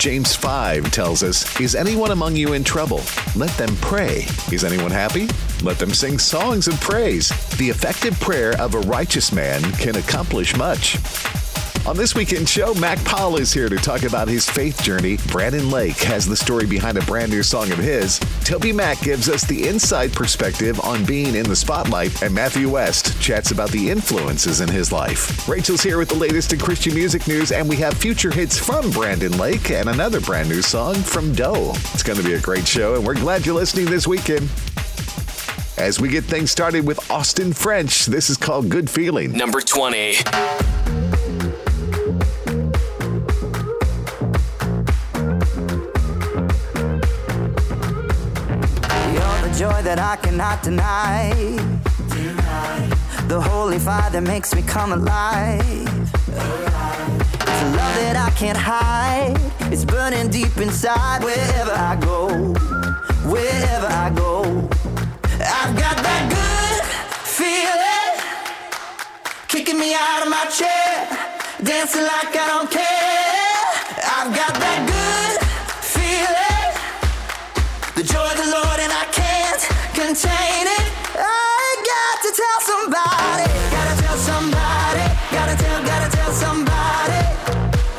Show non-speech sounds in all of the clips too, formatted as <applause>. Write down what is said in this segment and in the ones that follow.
James 5 tells us Is anyone among you in trouble? Let them pray. Is anyone happy? Let them sing songs of praise. The effective prayer of a righteous man can accomplish much. On this weekend show, Mac Powell is here to talk about his faith journey. Brandon Lake has the story behind a brand new song of his. Toby Mac gives us the inside perspective on being in the spotlight, and Matthew West chats about the influences in his life. Rachel's here with the latest in Christian music news, and we have future hits from Brandon Lake and another brand new song from Doe. It's going to be a great show, and we're glad you're listening this weekend. As we get things started with Austin French, this is called Good Feeling. Number 20. Joy that I cannot deny. The Holy Fire that makes me come alive. It's a love that I can't hide. It's burning deep inside wherever I go. Wherever I go. I've got that good feeling. Kicking me out of my chair. Dancing like I don't care. I've got that good feeling. The joy of the Lord and I contain it. I got to tell somebody. Gotta tell somebody. Gotta tell, gotta tell somebody.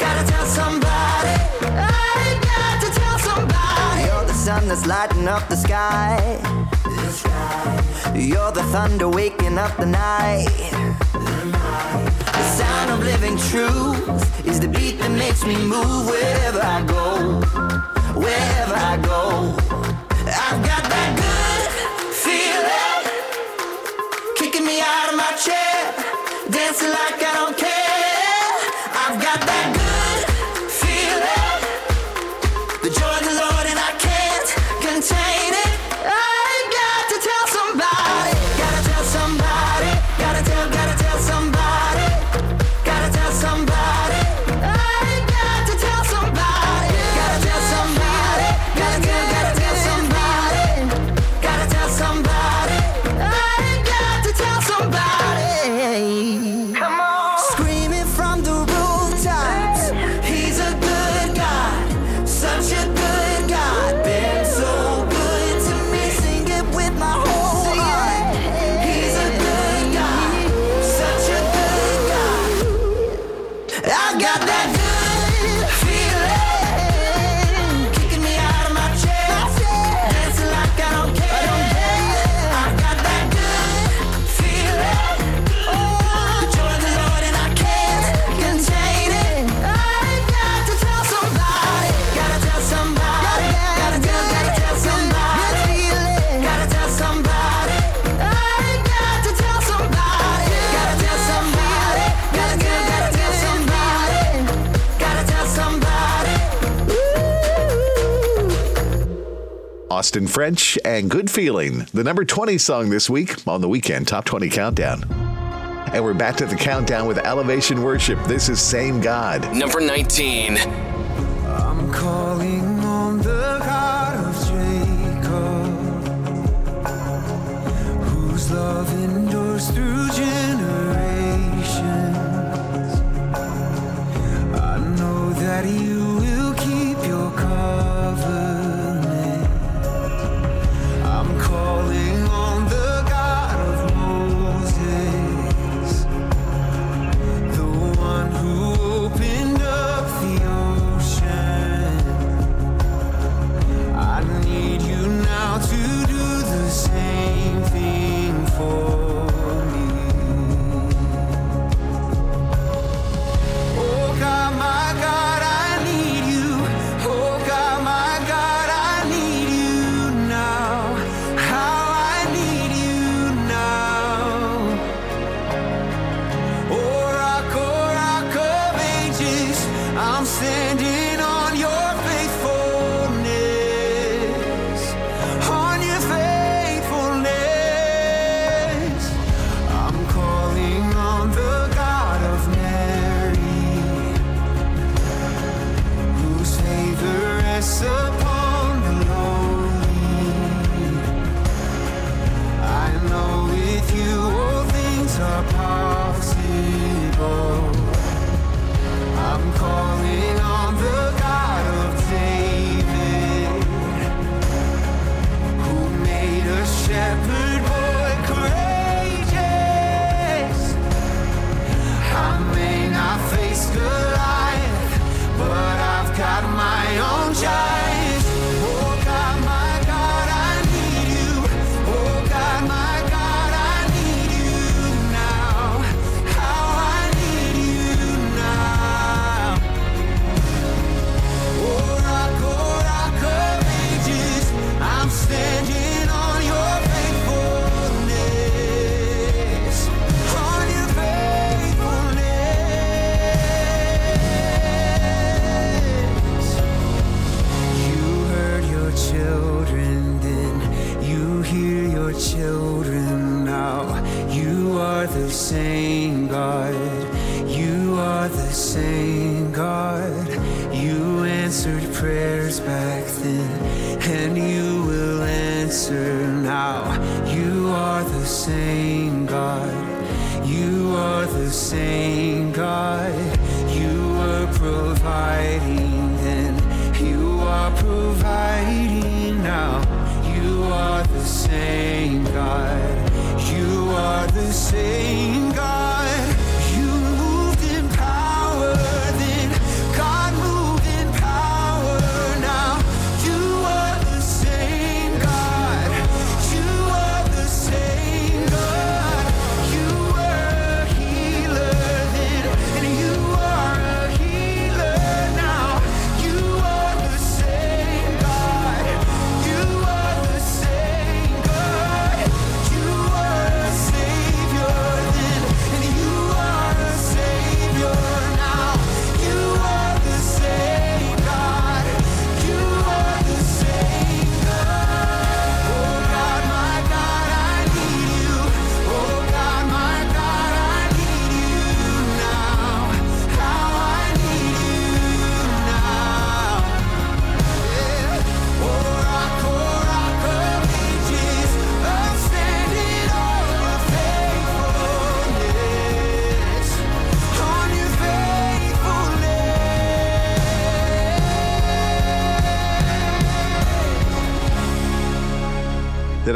Gotta tell somebody. I got to tell somebody. You're the sun that's lighting up the sky. You're the thunder waking up the night. The sound of living truth is the beat that makes me move wherever I go. Wherever I go. I've got out of my chair, dancing like I don't care. I've got that Austin French and Good Feeling, the number 20 song this week on the weekend Top 20 Countdown. And we're back to the countdown with Elevation Worship. This is Same God. Number 19.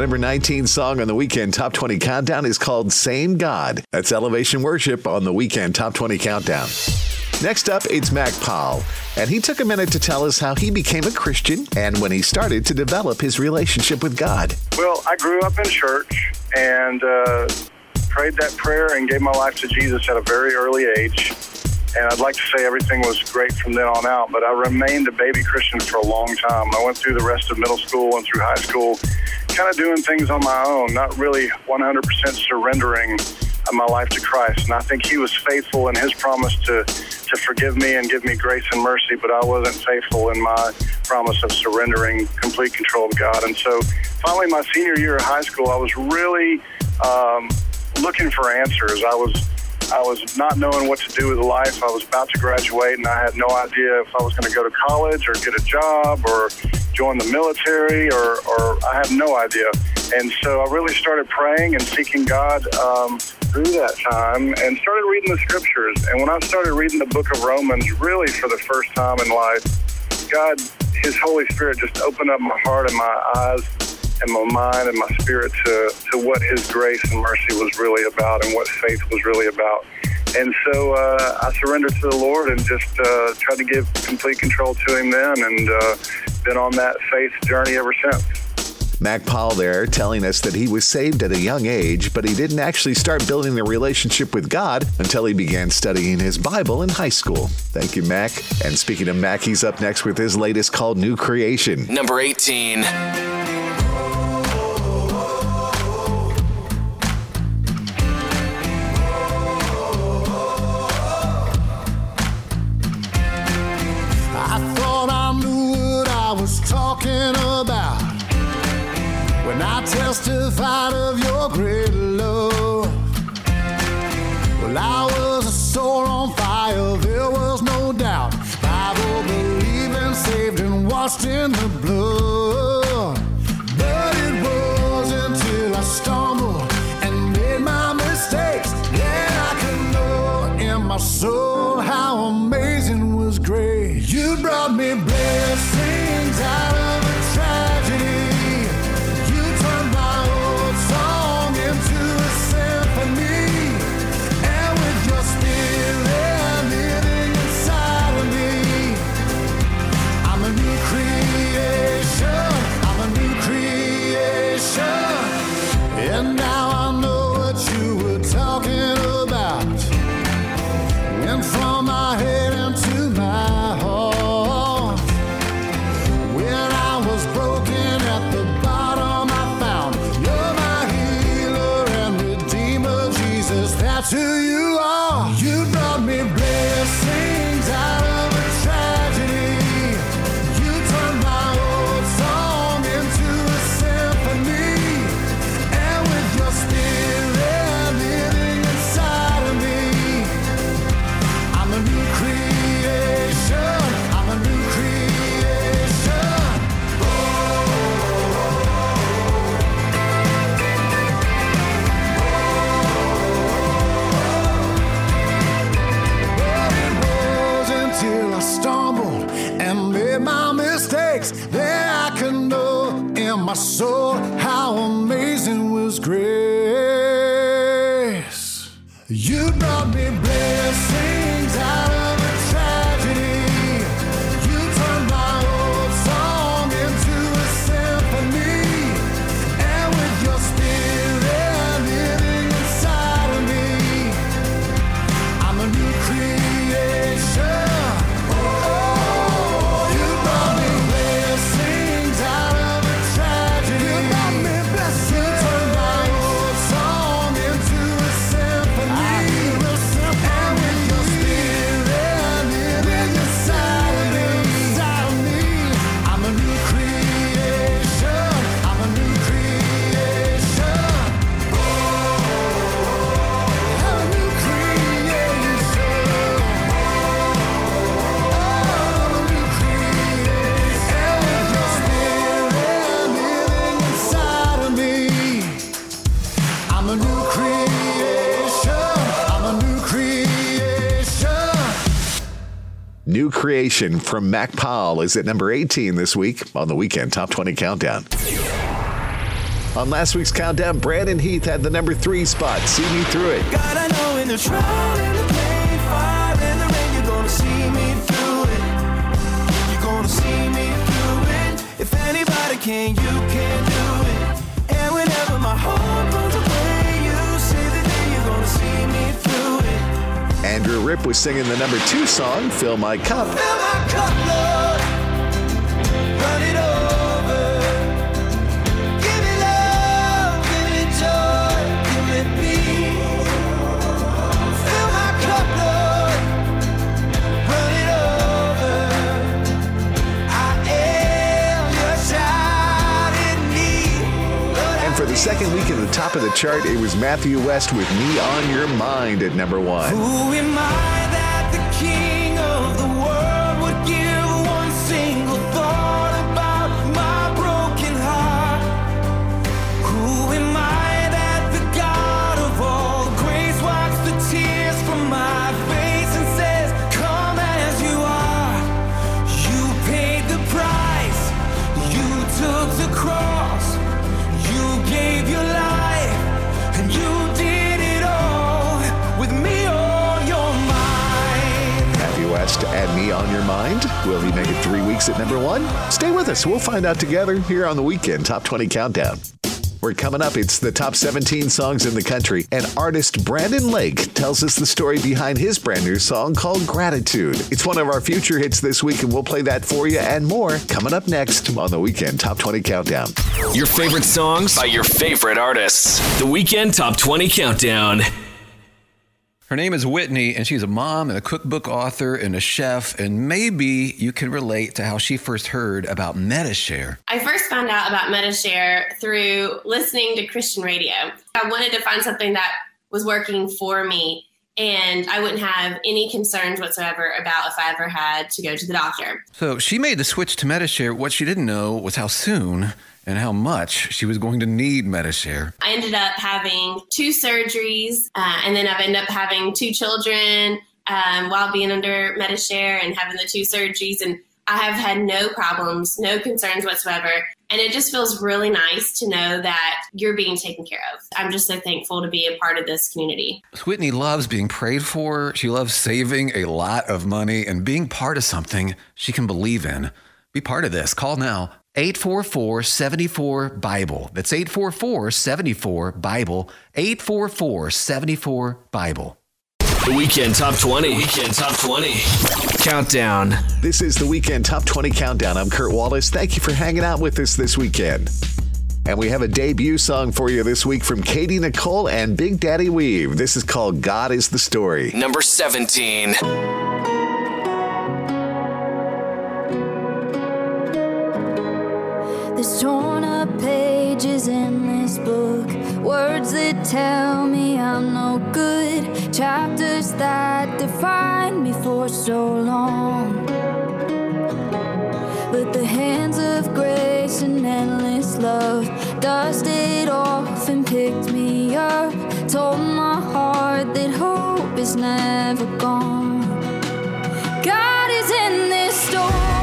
Number 19 song on the weekend Top 20 Countdown is called Same God. That's Elevation Worship on the weekend Top 20 Countdown. Next up, it's Mac Powell, and he took a minute to tell us how he became a Christian and when he started to develop his relationship with God. Well, I grew up in church and uh, prayed that prayer and gave my life to Jesus at a very early age. And I'd like to say everything was great from then on out, but I remained a baby Christian for a long time. I went through the rest of middle school and through high school, kind of doing things on my own, not really 100% surrendering my life to Christ. And I think He was faithful in His promise to, to forgive me and give me grace and mercy, but I wasn't faithful in my promise of surrendering complete control to God. And so finally, my senior year of high school, I was really um, looking for answers. I was I was not knowing what to do with life. I was about to graduate, and I had no idea if I was going to go to college or get a job or join the military, or, or I had no idea. And so I really started praying and seeking God um, through that time and started reading the scriptures. And when I started reading the book of Romans, really for the first time in life, God, His Holy Spirit just opened up my heart and my eyes and my mind and my spirit to, to what His grace and mercy was really about and what faith was really about. And so uh, I surrendered to the Lord and just uh, tried to give complete control to Him then, and uh, been on that faith journey ever since. Mac Powell there telling us that he was saved at a young age, but he didn't actually start building a relationship with God until he began studying his Bible in high school. Thank you, Mac. And speaking of Mac, he's up next with his latest called New Creation. Number 18. Was talking about when I testified of your great love. Well, I was a soul on fire, there was no doubt. Bible believing, saved and washed in the blood. But it wasn't till I stumbled and made my mistakes that I could know in my soul how amazing was grace. You brought me blessings From Mac Powell is at number 18 this week on the weekend Top 20 Countdown. On last week's countdown, Brandon Heath had the number three spot. See me through it. God, I know in the trial and the pain, fire and the rain, you're gonna see me through it. You're gonna see me through it. If anybody can, you can do it. And whenever my heart runs away, you say that you're gonna see me through it. Andrew Ripp was singing the number two song, Fill My Cup. Fill my second week in the top of the chart, it was Matthew West with Me on Your Mind at number one. With us. We'll find out together here on the weekend Top 20 Countdown. We're coming up. It's the top 17 songs in the country, and artist Brandon Lake tells us the story behind his brand new song called Gratitude. It's one of our future hits this week, and we'll play that for you and more coming up next on the weekend Top 20 Countdown. Your favorite songs by your favorite artists. The Weekend Top 20 Countdown. Her name is Whitney, and she's a mom and a cookbook author and a chef. And maybe you can relate to how she first heard about Medi-Share. I first found out about Medi-Share through listening to Christian radio. I wanted to find something that was working for me and I wouldn't have any concerns whatsoever about if I ever had to go to the doctor. So she made the switch to Medi-Share. What she didn't know was how soon and how much she was going to need Medishare. I ended up having two surgeries, uh, and then I've ended up having two children um, while being under Medishare and having the two surgeries. And I have had no problems, no concerns whatsoever. And it just feels really nice to know that you're being taken care of. I'm just so thankful to be a part of this community. Whitney loves being prayed for. She loves saving a lot of money and being part of something she can believe in. Be part of this. Call now 844 74 Bible. That's 844 74 Bible. 844 74 Bible. The Weekend Top 20. Weekend Top 20. Countdown. This is the Weekend Top 20 Countdown. I'm Kurt Wallace. Thank you for hanging out with us this weekend. And we have a debut song for you this week from Katy Nichole and Big Daddy Weave. This is called God is the Story. Number 17. There's torn up pages in this book, words that tell me I'm no good, chapters that define me for so long. But the hands of grace and endless love dusted off and picked me up, told my heart that hope is never gone. God is in this story.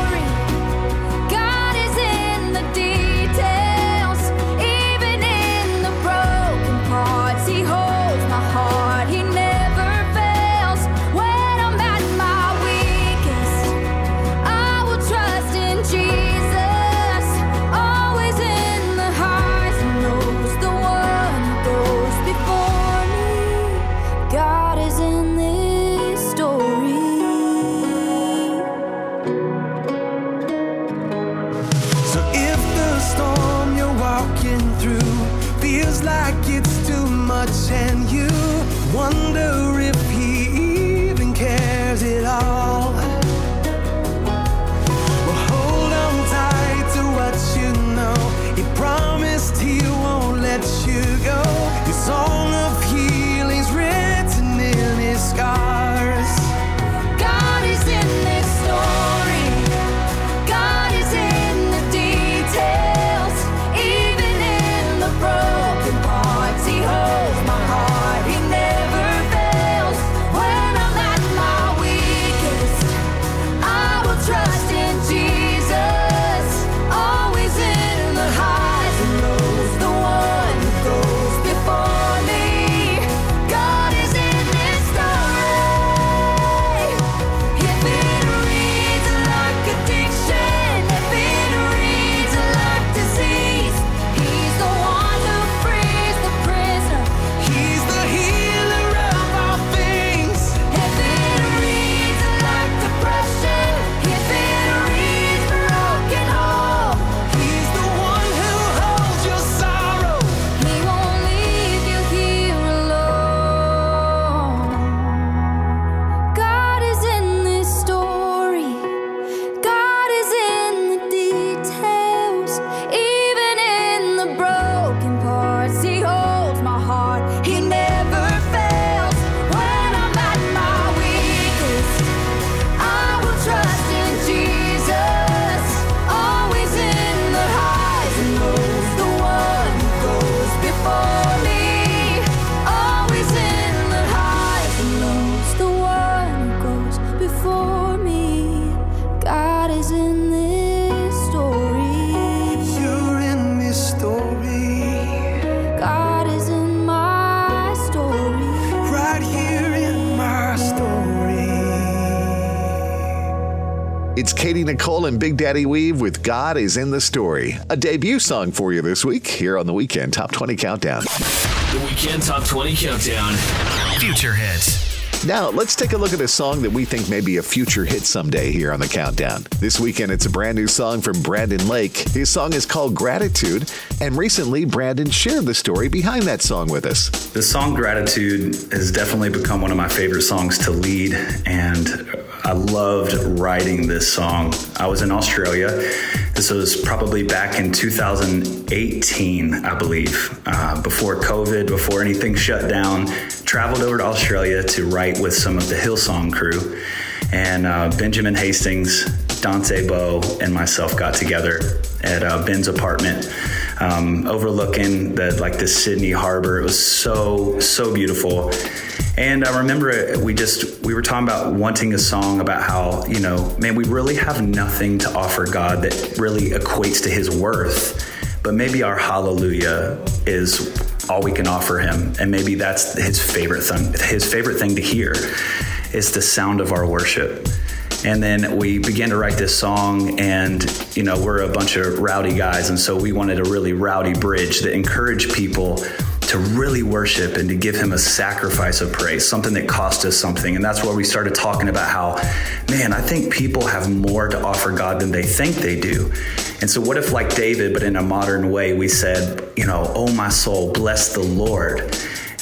Daddy Weave with God is in the Story, a debut song for you this week here on the Weekend Top 20 Countdown. The Weekend Top 20 Countdown. Future hits. Now, let's take a look at a song that we think may be a future hit someday here on the Countdown. This weekend, it's a brand new song from Brandon Lake. His song is called Gratitude, and recently, Brandon shared the story behind that song with us. The song Gratitude has definitely become one of my favorite songs to lead, and I loved writing this song. I was in Australia. This was probably back in 2018, I believe, uh, before COVID, before anything shut down. Traveled over to Australia to write with some of the Hillsong crew. And uh, Benjamin Hastings, Dante Bowe, and myself got together at uh, Ben's apartment um, overlooking the like the Sydney Harbor. It was so so beautiful. And I remember we just we were talking about wanting a song about how you know man we really have nothing to offer God that really equates to His worth, but maybe our hallelujah is all we can offer Him, and maybe that's His favorite thing. His favorite thing to hear is the sound of our worship. And then we began to write this song, and you know, we're a bunch of rowdy guys, and so we wanted a really rowdy bridge that encouraged people to really worship and to give him a sacrifice of praise, something that cost us something. And that's where we started talking about how, man, I think people have more to offer God than they think they do. And so, what if, like David, but in a modern way, we said, you know, oh, my soul, bless the Lord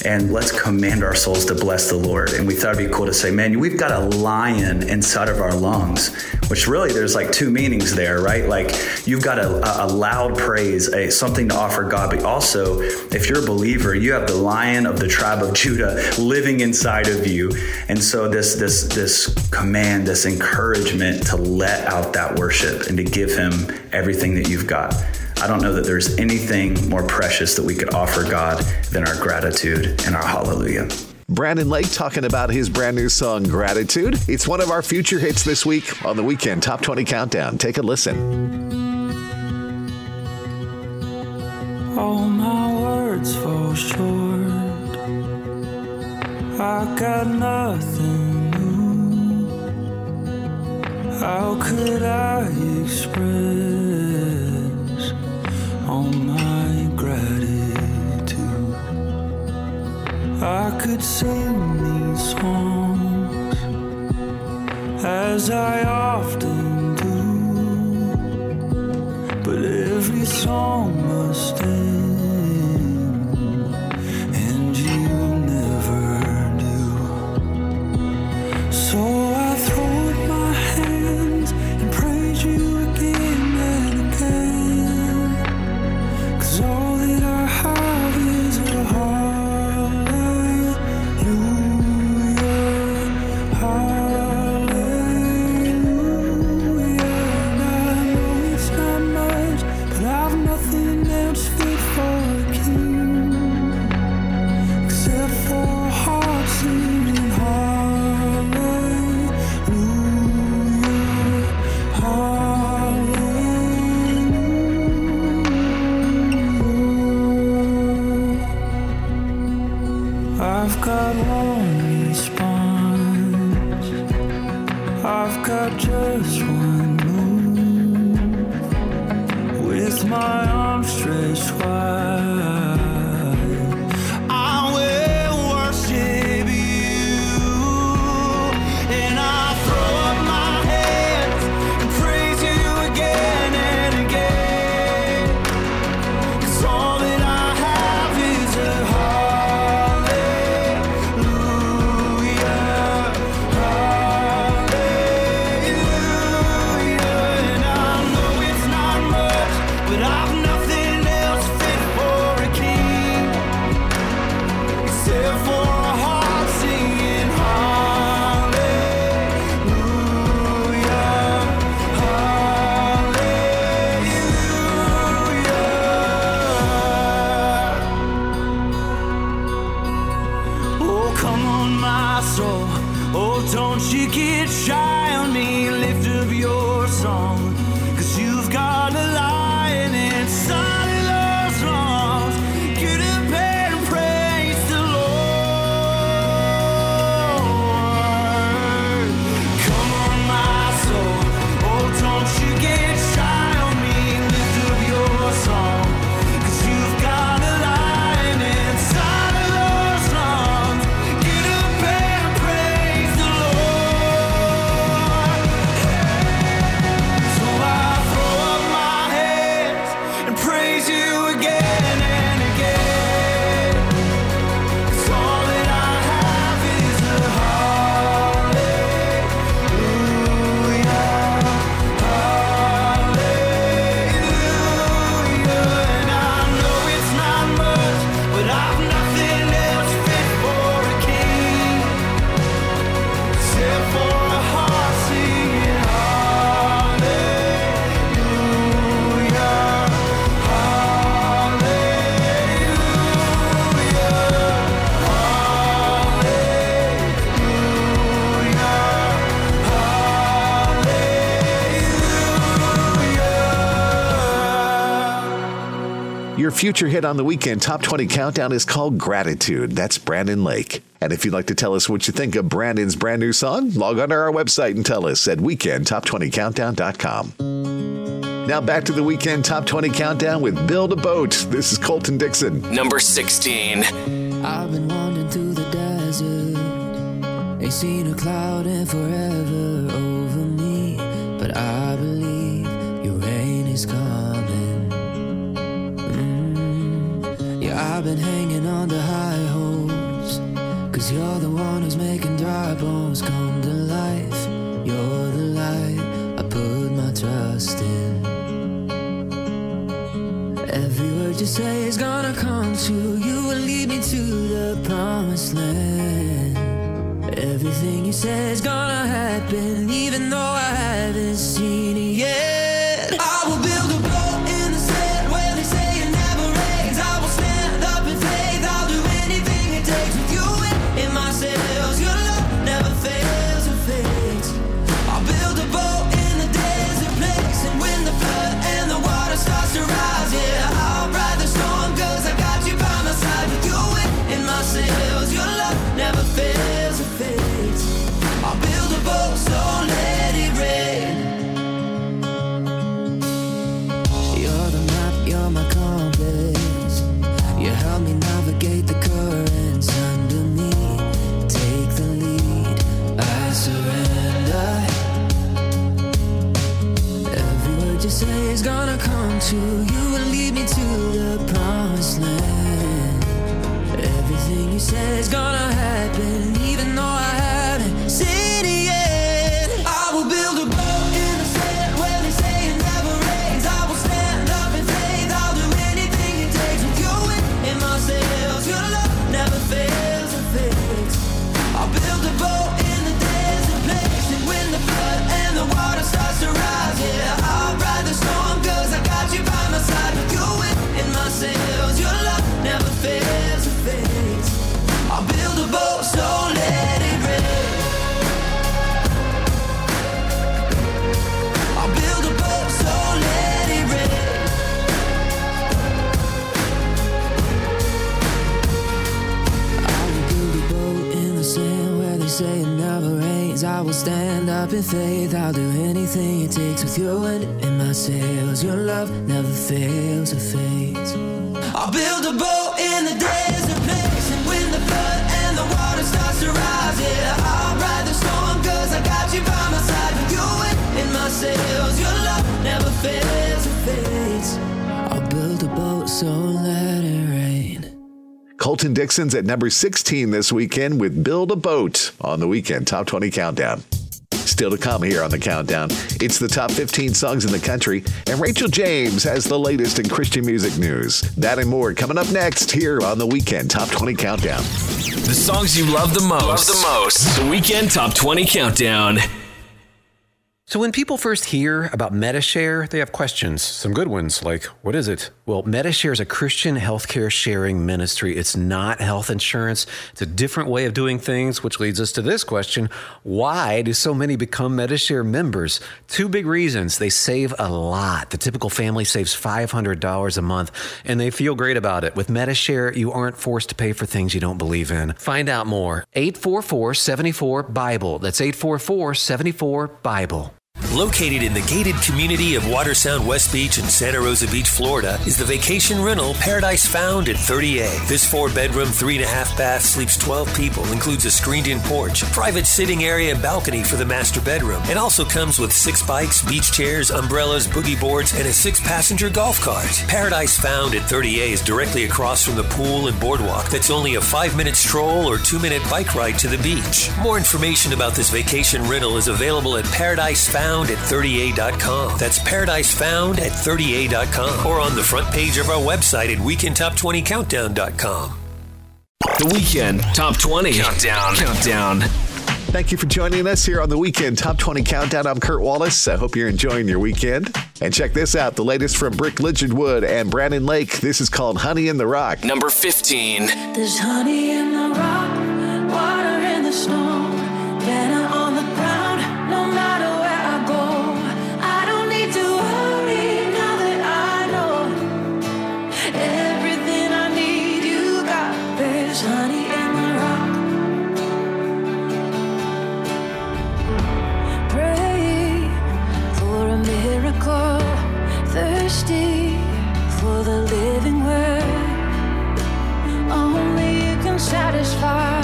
and let's command our souls to bless the Lord. And we thought it'd be cool to say, man, we've got a lion inside of our lungs, which really there's like two meanings there, right? Like you've got a, a loud praise, a something to offer God, but also if you're a believer, you have the lion of the tribe of Judah living inside of you. And so this this this command, this encouragement to let out that worship and to give him everything that you've got. I don't know that there's anything more precious that we could offer God than our gratitude and our hallelujah. Brandon Lake talking about his brand new song, Gratitude. It's one of our future hits this week on the Weekend Top 20 Countdown. Take a listen. All my words fall short. I got nothing new. How could I express all my gratitude? I could sing these songs as I often do. But every song must end future hit on the weekend top 20 countdown is called Gratitude. That's Brandon Lake. And if you'd like to tell us what you think of Brandon's brand new song, log on to our website and tell us at weekendtop20countdown.com. Now back to the weekend top 20 countdown with Build a Boat. This is Colton Dixon. Number 16. I've been wandering through the desert, ain't seen a cloud in forever. Oh. I've been hanging on the high hopes. Cause you're the one who's making dry bones come to life. You're the light I put my trust in. Every word you say is gonna come true. You will lead me to the promised land. Everything you say is gonna happen, even though I I will stand up in faith. I'll do anything it takes with your wind in my sails. Your love never fails or fades. I'll build a boat in the desert place, and when the flood and the water starts to rise, yeah, I'll ride the storm 'cause I got you by my side. With your wind in my sails, your love never fails or fades. I'll build a boat so rain. Colton Dixon's at number 16 this weekend with Build a Boat on the weekend Top 20 Countdown. Still to come here on the countdown, it's the top 15 songs in the country, and Rachel James has the latest in Christian music news. That and more coming up next here on the weekend Top 20 Countdown. The songs you love the most. Love the most. The Weekend Top 20 Countdown. So when people first hear about Medi-Share, they have questions. Some good ones, like, what is it? Well, Medi-Share is a Christian healthcare sharing ministry. It's not health insurance. It's a different way of doing things, which leads us to this question. Why do so many become Medi-Share members? Two big reasons. They save a lot. The typical family saves $500 a month, and they feel great about it. With Medi-Share, you aren't forced to pay for things you don't believe in. Find out more. 844-74-BIBLE. That's 844-74-BIBLE. Located in the gated community of Watersound West Beach in Santa Rosa Beach, Florida, is the vacation rental Paradise Found at 30A. This four bedroom, three and a half bath sleeps 12 people, includes a screened in porch, private sitting area, and balcony for the master bedroom, and also comes with six bikes, beach chairs, umbrellas, boogie boards, and a six passenger golf cart. Paradise Found at 30A is directly across from the pool and boardwalk that's only a five minute stroll or two minute bike ride to the beach. More information about this vacation rental is available at paradisefound at 30a.com. That's paradisefound at 30a.com or on the front page of our website at weekendtop20countdown.com. The Weekend Top 20 Countdown. Countdown. Thank you for joining us here on the weekend Top 20 Countdown. I'm Kurt Wallace. I hope you're enjoying your weekend. And check this out the latest from Brooke Ligertwood and Brandon Lake. This is called Honey in the Rock. Number 15. There's honey in the rock, water in the snow, for the living word. Only you can satisfy.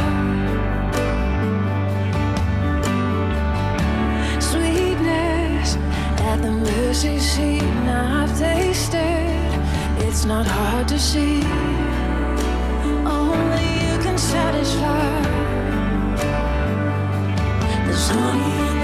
Sweetness at the mercy seat. Now I've tasted. It's not hard to see. Only you can satisfy. There's honey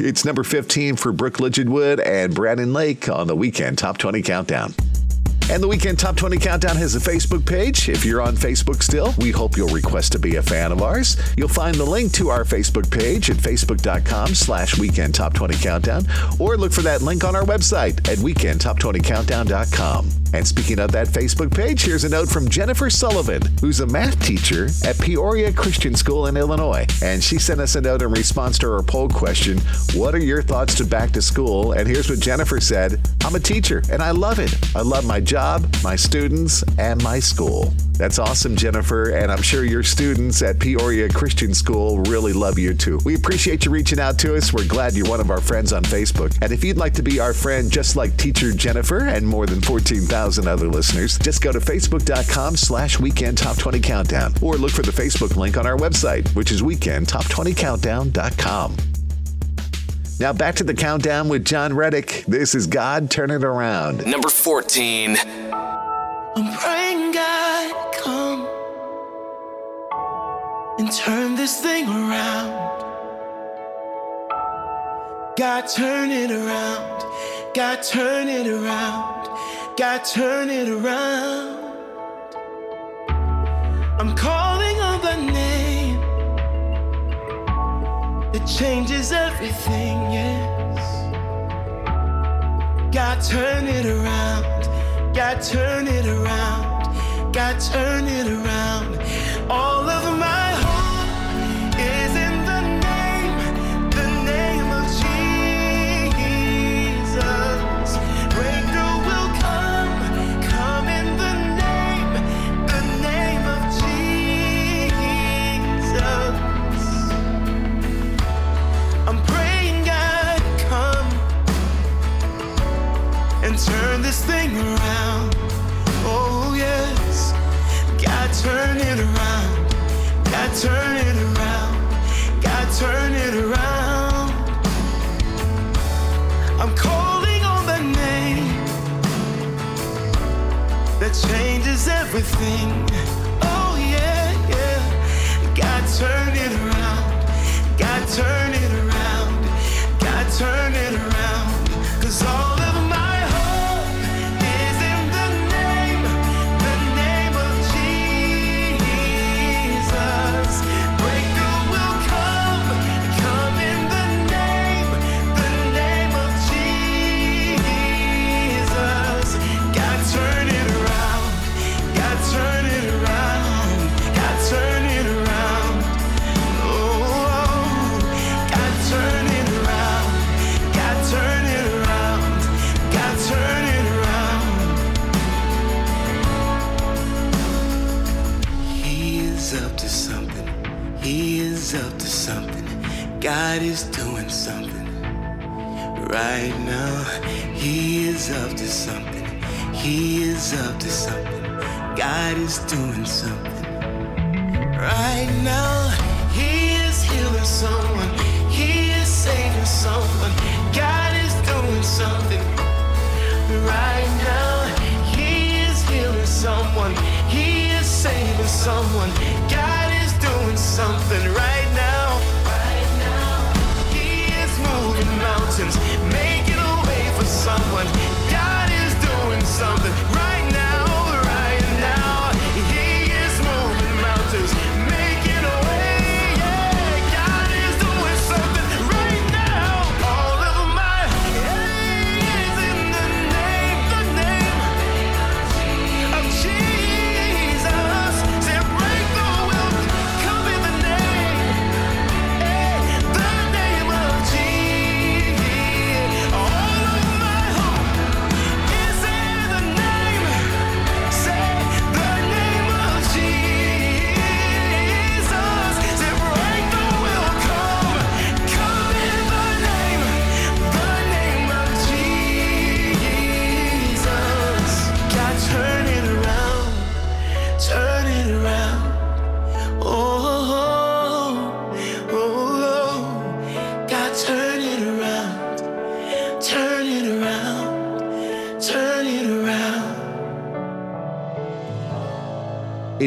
It's number 15 for Brooke Ligertwood and Brandon Lake on the Weekend Top 20 Countdown. And the Weekend Top 20 Countdown has a Facebook page. If you're on Facebook still, we hope you'll request to be a fan of ours. You'll find the link to our Facebook page at facebook.com slash Weekend Top 20 Countdown or look for that link on our website at weekendtop20countdown.com. And speaking of that Facebook page, here's a note from Jennifer Sullivan, who's a math teacher at Peoria Christian School in Illinois. And she sent us a note in response to our poll question What are your thoughts to back to school? And here's what Jennifer said I'm a teacher and I love it. I love my job, my students, and my school. That's awesome, Jennifer, and I'm sure your students at Peoria Christian School really love you too. We appreciate you reaching out to us. We're glad you're one of our friends on Facebook. And if you'd like to be our friend just like teacher Jennifer and more than 14,000 other listeners, just go to facebook.com slash weekend top 20 countdown or look for the Facebook link on our website, which is weekendtop20countdown.com. Now back to the countdown with Jon Reddick. This is God Turn It Around. Number 14. I'm praying God come and turn this thing around. God turn it around. God turn it around. God turn it around. I'm calling that changes everything, yes. God turn it around. God turn it around. God turn it around. All of my hope is turn it around. God, turn it around. God, turn it around. I'm calling on the name that changes everything. Oh, yeah, yeah. God, turn it around. Is doing something right now. He is up to something. He is up to something. God is doing something right now. He is healing someone. He is saving someone. God is doing something right now. He is healing someone. He is saving someone. God is doing something right now. Moving mountains, making a way for someone. God is doing something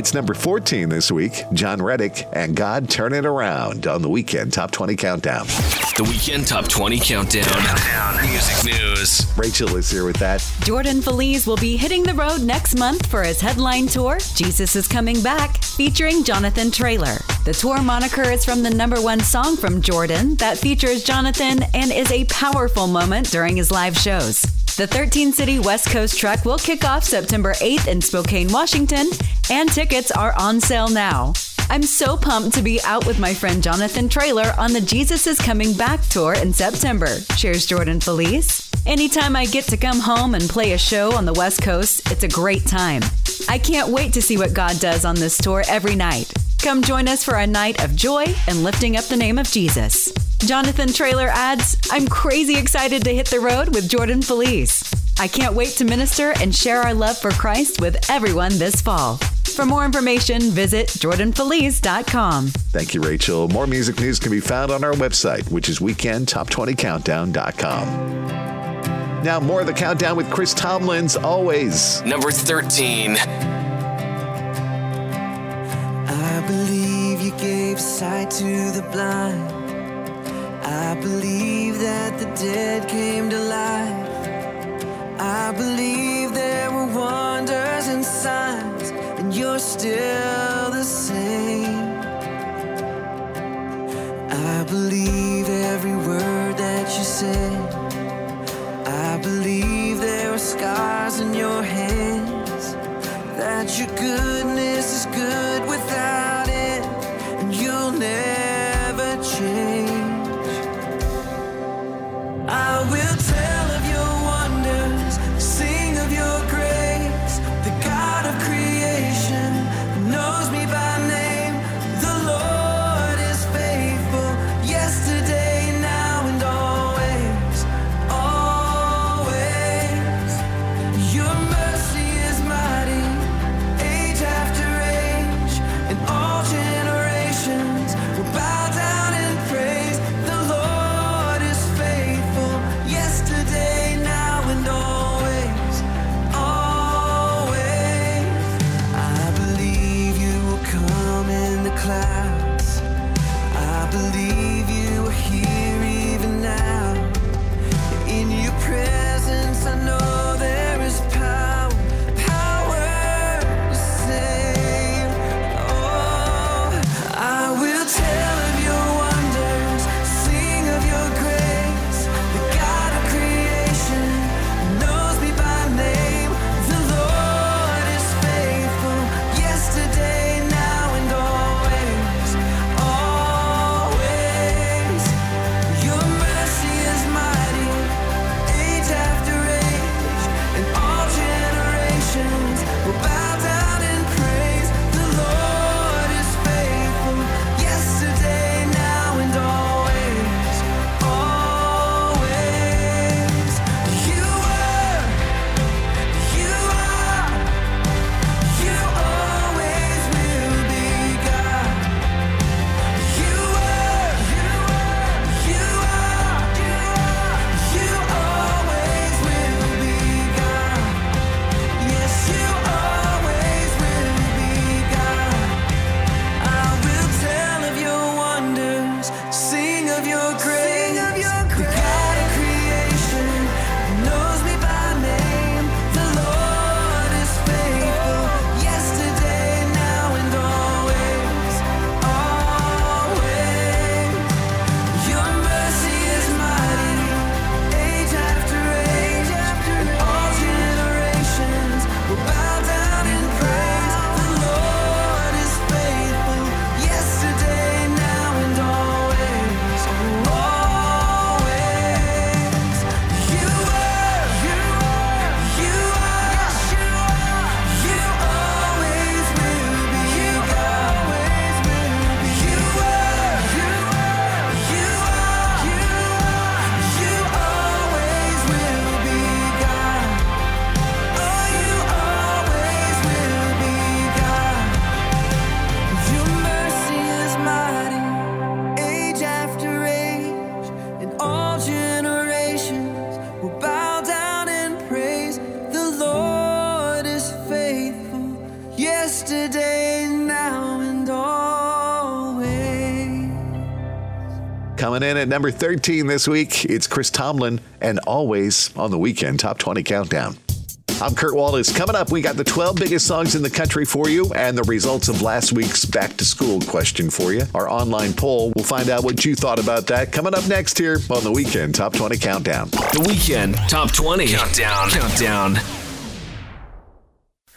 It's number 14 this week. Jon Reddick and God Turn It Around on the weekend Top 20 Countdown. The Weekend Top 20 Countdown. Music news. Rachel is here with that. Jordan Feliz will be hitting the road next month for his headline tour, Jesus is Coming Back, featuring Jonathan Traylor. The tour moniker is from the number one song from Jordan that features Jonathan and is a powerful moment during his live shows. The 13 city West Coast trek will kick off September 8th in Spokane, Washington, and tickets are on sale now. I'm so pumped to be out with my friend Jonathan Traylor on the Jesus is Coming Back tour in September, shares Jordan Feliz. Anytime I get to come home and play a show on the West Coast, it's a great time. I can't wait to see what God does on this tour every night. Come join us for a night of joy and lifting up the name of Jesus. Jonathan Traylor adds, I'm crazy excited to hit the road with Jordan Feliz. I can't wait to minister and share our love for Christ with everyone this fall. For more information, visit jordanfeliz.com. Thank you, Rachel. More music news can be found on our website, which is weekendtop20countdown.com. Now, more of the countdown with Chris Tomlin's, always. Number 13. I believe you gave sight to the blind. I believe that the dead came to life. I believe there were wonders and signs, and you're still the same. I believe every word that you said. I believe there are scars in your hands. That your goodness is good without it, and you'll never change. I will at number 13 this week, it's Chris Tomlin and Always on the Weekend Top 20 Countdown. I'm Kurt Wallace. Coming up, we got the 12 biggest songs in the country for you and the results of last week's back to school question for you. Our online poll. We'll find out what you thought about that coming up next here on the Weekend Top 20 Countdown. The Weekend Top 20 Countdown. Countdown.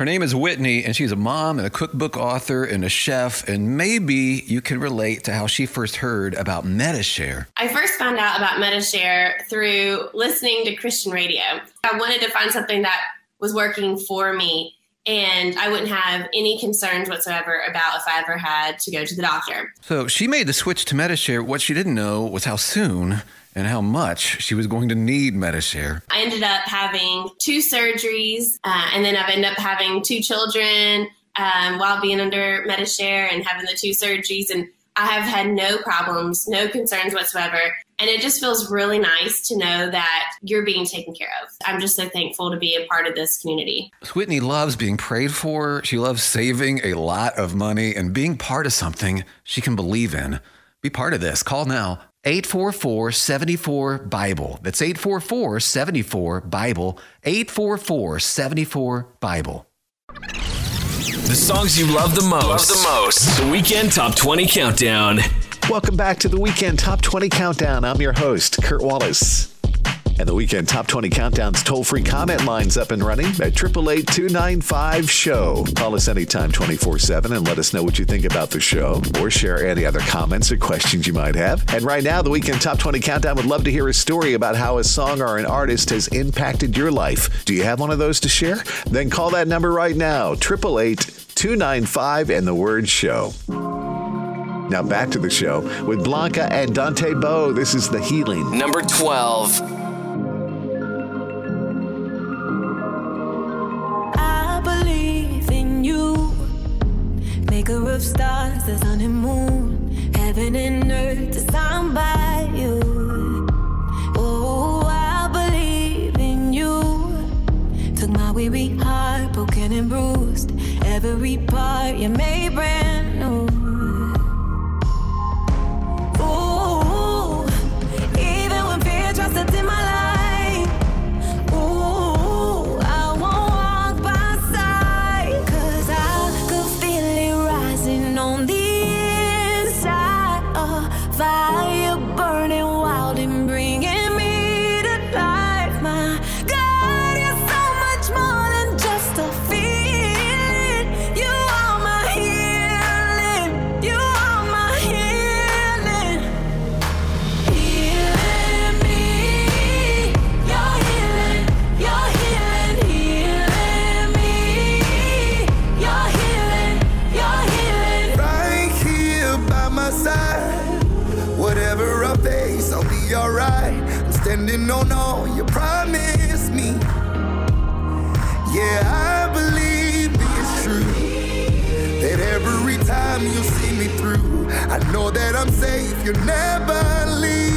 Her name is Whitney, and she's a mom and a cookbook author and a chef. And maybe you can relate to how she first heard about Medi-Share. I first found out about Medi-Share through listening to Christian radio. I wanted to find something that was working for me and I wouldn't have any concerns whatsoever about if I ever had to go to the doctor. So she made the switch to Medi-Share. What she didn't know was how soon and how much she was going to need Medi-Share. I ended up having two surgeries, uh, and then I've ended up having two children um, while being under Medi-Share and having the two surgeries. And I have had no problems, no concerns whatsoever. And it just feels really nice to know that you're being taken care of. I'm just so thankful to be a part of this community. Whitney loves being prayed for. She loves saving a lot of money and being part of something she can believe in. Be part of this. Call now 844 74 Bible. That's 844 74 Bible. 844 74 Bible. The songs you love the most. Love the most. The Weekend Top 20 Countdown. Welcome back to the Weekend Top 20 Countdown. I'm your host, Kurt Wallace. And the Weekend Top 20 Countdown's toll free comment line's up and running at 888 295 SHOW. Call us anytime 24 7 and let us know what you think about the show or share any other comments or questions you might have. And right now, the Weekend Top 20 Countdown would love to hear a story about how a song or an artist has impacted your life. Do you have one of those to share? Then call that number right now 888 295 and the word show. Now back to the show with Blanca and Dante Bowe. This is The Healing. Number 12. Maker of stars, the sun and moon, heaven and earth designed by you. Oh, I believe in you. Took my weary heart, broken and bruised, every part you made brand new. Time you see me through, I know that I'm safe. You'll never leave.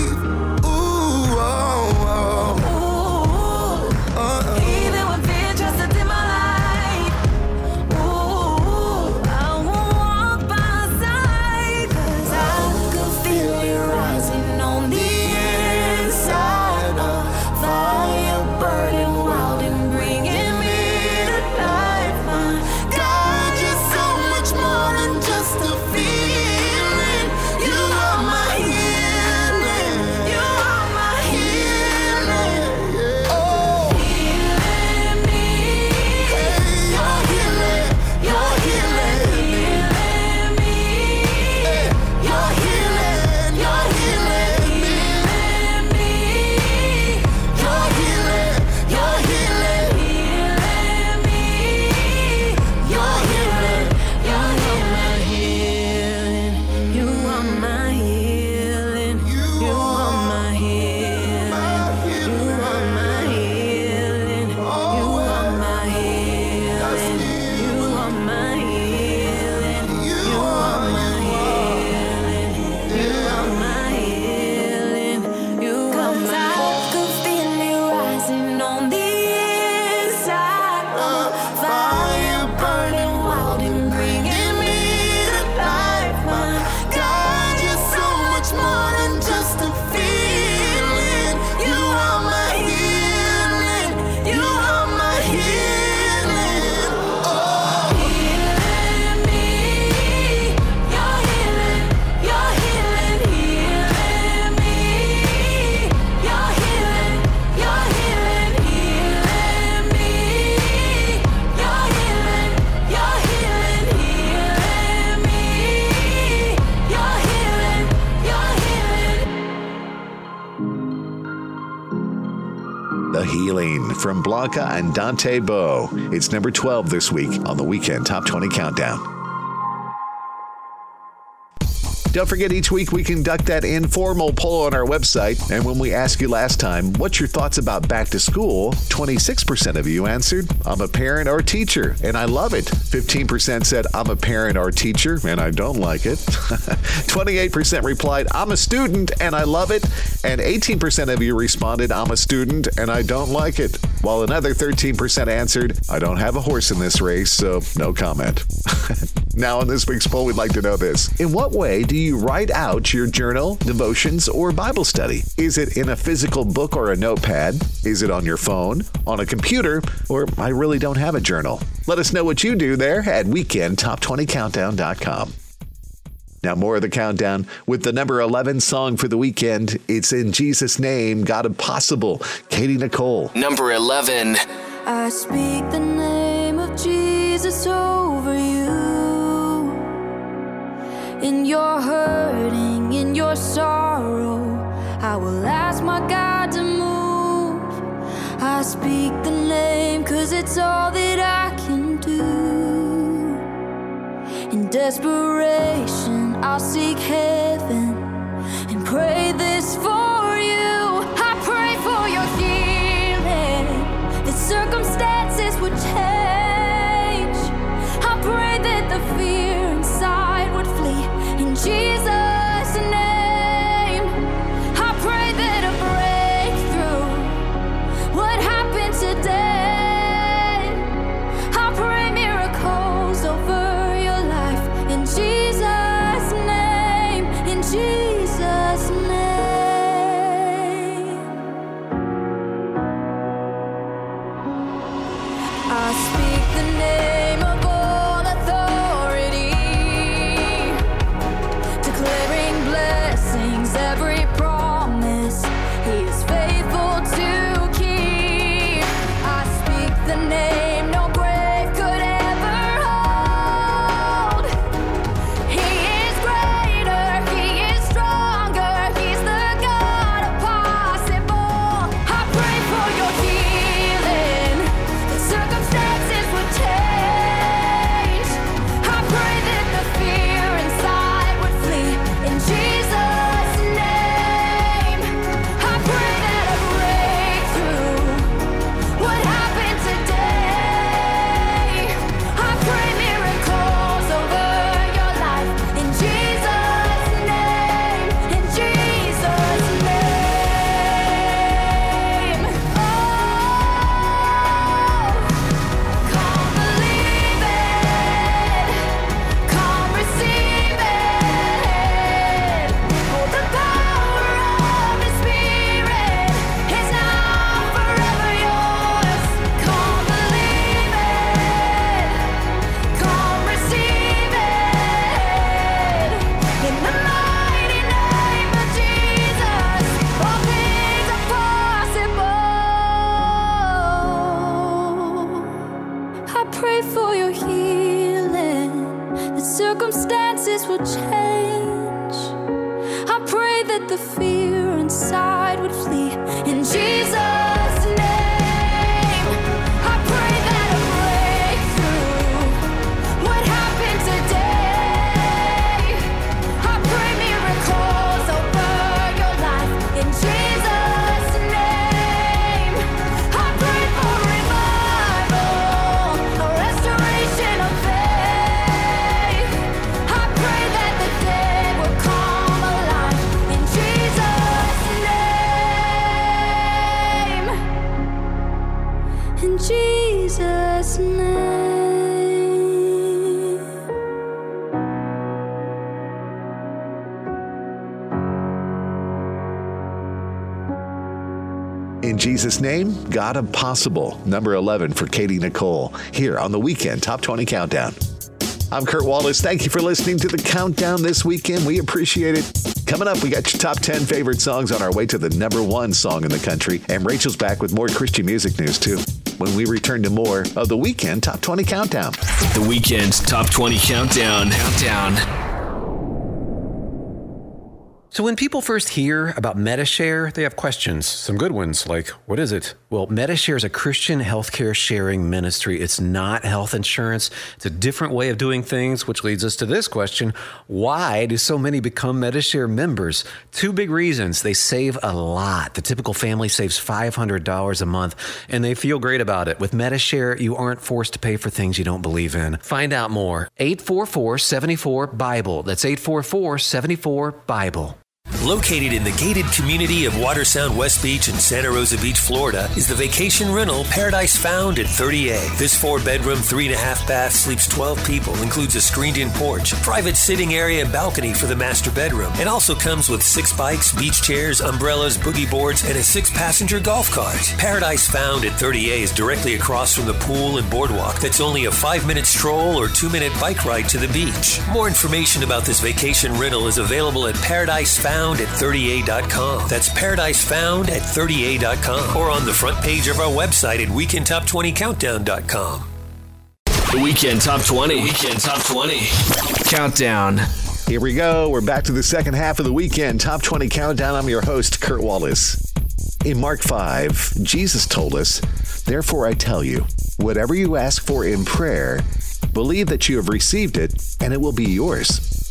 And Dante Bowe. It's number 12 this week on the Weekend Top 20 Countdown. Don't forget, each week we conduct that informal poll on our website. And when we asked you last time, what's your thoughts about back to school? 26% of you answered, I'm a parent or teacher, and I love it. 15% said, I'm a parent or teacher, and I don't like it. <laughs> 28% replied, I'm a student, and I love it. And 18% of you responded, I'm a student, and I don't like it. While another 13% answered, I don't have a horse in this race, so no comment. <laughs> now, in this week's poll, we'd like to know this In what way do you write out your journal, devotions, or Bible study? Is it in a physical book or a notepad? Is it on your phone, on a computer, or I really don't have a journal? Let us know what you do there at weekendtop20countdown.com. Now, more of the countdown with the number 11 song for the weekend. It's in Jesus' name, God Impossible, Katy Nichole. Number 11. I speak the name of Jesus over you. In your hurting, in your sorrow, I will ask my God to move. I speak the name, cause it's all that I can do. In desperation, I'll seek heaven and pray this for Jesus' name, God of Possible, number 11 for Katy Nichole, here on the Weekend Top 20 Countdown. I'm Kurt Wallace. Thank you for listening to the countdown this weekend. We appreciate it. Coming up, we got your top 10 favorite songs on our way to the number one song in the country. And Rachel's back with more Christian music news, too. When we return to more of the Weekend Top 20 Countdown. The Weekend Top 20 Countdown. Countdown. So, when people first hear about Medi-Share, they have questions. Some good ones, like, what is it? Well, Medi-Share is a Christian healthcare sharing ministry. It's not health insurance, it's a different way of doing things, which leads us to this question Why do so many become Medi-Share members? Two big reasons. They save a lot. The typical family saves $500 a month, and they feel great about it. With Medi-Share, you aren't forced to pay for things you don't believe in. Find out more. 844 74 Bible. That's 844 74 Bible. Located in the gated community of Watersound West Beach in Santa Rosa Beach, Florida, is the vacation rental Paradise Found at 30A. This four bedroom, three and a half bath sleeps 12 people, includes a screened in porch, private sitting area, and balcony for the master bedroom, and also comes with six bikes, beach chairs, umbrellas, boogie boards, and a six passenger golf cart. Paradise Found at 30A is directly across from the pool and boardwalk that's only a five minute stroll or two minute bike ride to the beach. More information about this vacation rental is available at Paradise Found at 30A.com. That's Paradise Found at 30A.com or on the front page of our website at WeekendTop20Countdown.com. The Weekend Top 20. Weekend Top 20. Countdown. Here we go. We're back to the second half of the weekend Top 20 Countdown. I'm your host, Kurt Wallace. In Mark 5, Jesus told us, Therefore I tell you, whatever you ask for in prayer, believe that you have received it, and it will be yours.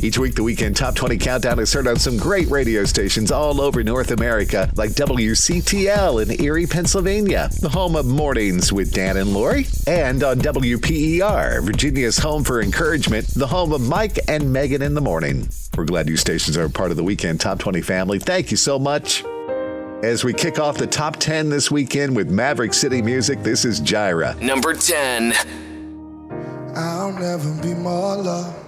Each week, the Weekend Top 20 Countdown is heard on some great radio stations all over North America, like WCTL in Erie, Pennsylvania, the home of Mornings with Dan and Lori, and on WPER, Virginia's home for encouragement, the home of Mike and Megan in the morning. We're glad you stations are a part of the Weekend Top 20 family. Thank you so much. As we kick off the top 10 this weekend with Maverick City Music, this is Jireh. Number 10. I'll never be more loved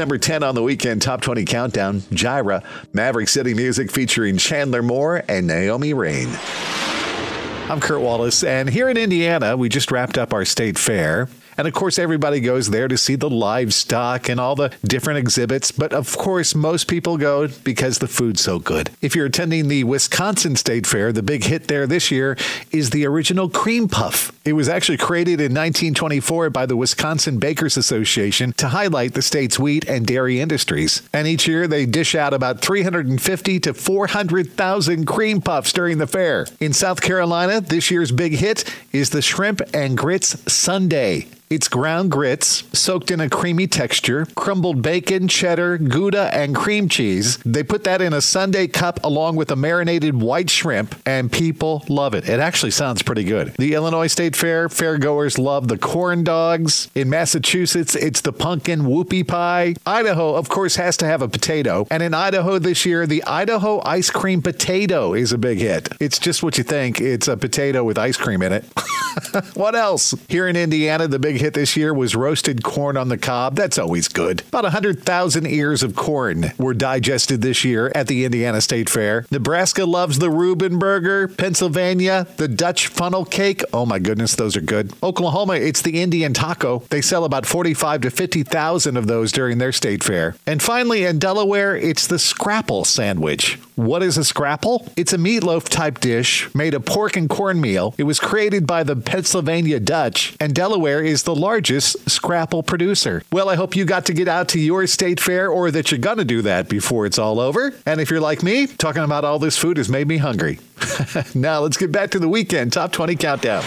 Number 10 on the weekend top 20 countdown. Jireh, Maverick City Music featuring Chandler Moore and Naomi Raine. I'm Kurt Wallace, and here in Indiana, we just wrapped up our state fair. And of course, everybody goes there to see the livestock and all the different exhibits. But of course, most people go because the food's so good. If you're attending the Wisconsin State Fair, the big hit there this year is the original cream puff. It was actually created in 1924 by the Wisconsin Bakers Association to highlight the state's wheat and dairy industries. And each year they dish out about 350 to 400,000 cream puffs during the fair. In South Carolina, this year's big hit is the Shrimp and Grits Sundae. It's ground grits soaked in a creamy texture, crumbled bacon, cheddar, Gouda, and cream cheese. They put that in a sundae cup along with a marinated white shrimp, and people love it. It actually sounds pretty good. The Illinois State Fair, fairgoers love the corn dogs. In Massachusetts, it's the pumpkin whoopie pie. Idaho, of course, has to have a potato. And in Idaho this year, the Idaho ice cream potato is a big hit. It's just what you think. It's a potato with ice cream in it. <laughs> what else? Here in Indiana, the big hit this year was roasted corn on the cob. That's always good. About 100,000 ears of corn were digested this year at the Indiana State Fair. Nebraska loves the Reuben burger. Pennsylvania, the Dutch funnel cake. Oh my goodness, those are good. Oklahoma, it's the Indian taco. They sell about 45 to 50,000 of those during their state fair. And finally, in Delaware, it's the scrapple sandwich. What is a scrapple? It's a meatloaf type dish made of pork and cornmeal. It was created by the Pennsylvania Dutch, and Delaware is the largest scrapple producer. Well, I hope you got to get out to your state fair or that you're going to do that before it's all over. And if you're like me, talking about all this food has made me hungry. <laughs> now, let's get back to the weekend top 20 countdown.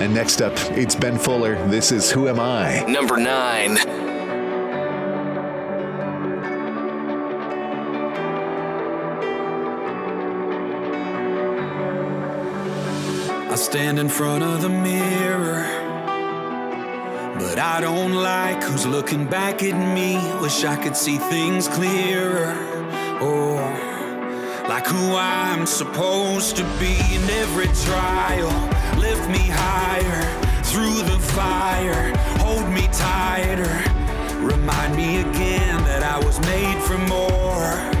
And next up, it's Ben Fuller. This is Who Am I? Number nine. I stand in front of the mirror, but I don't like who's looking back at me. Wish I could see things clearer. Oh, like who I'm supposed to be in every trial. Lift me higher through the fire, hold me tighter. Remind me again that I was made for more.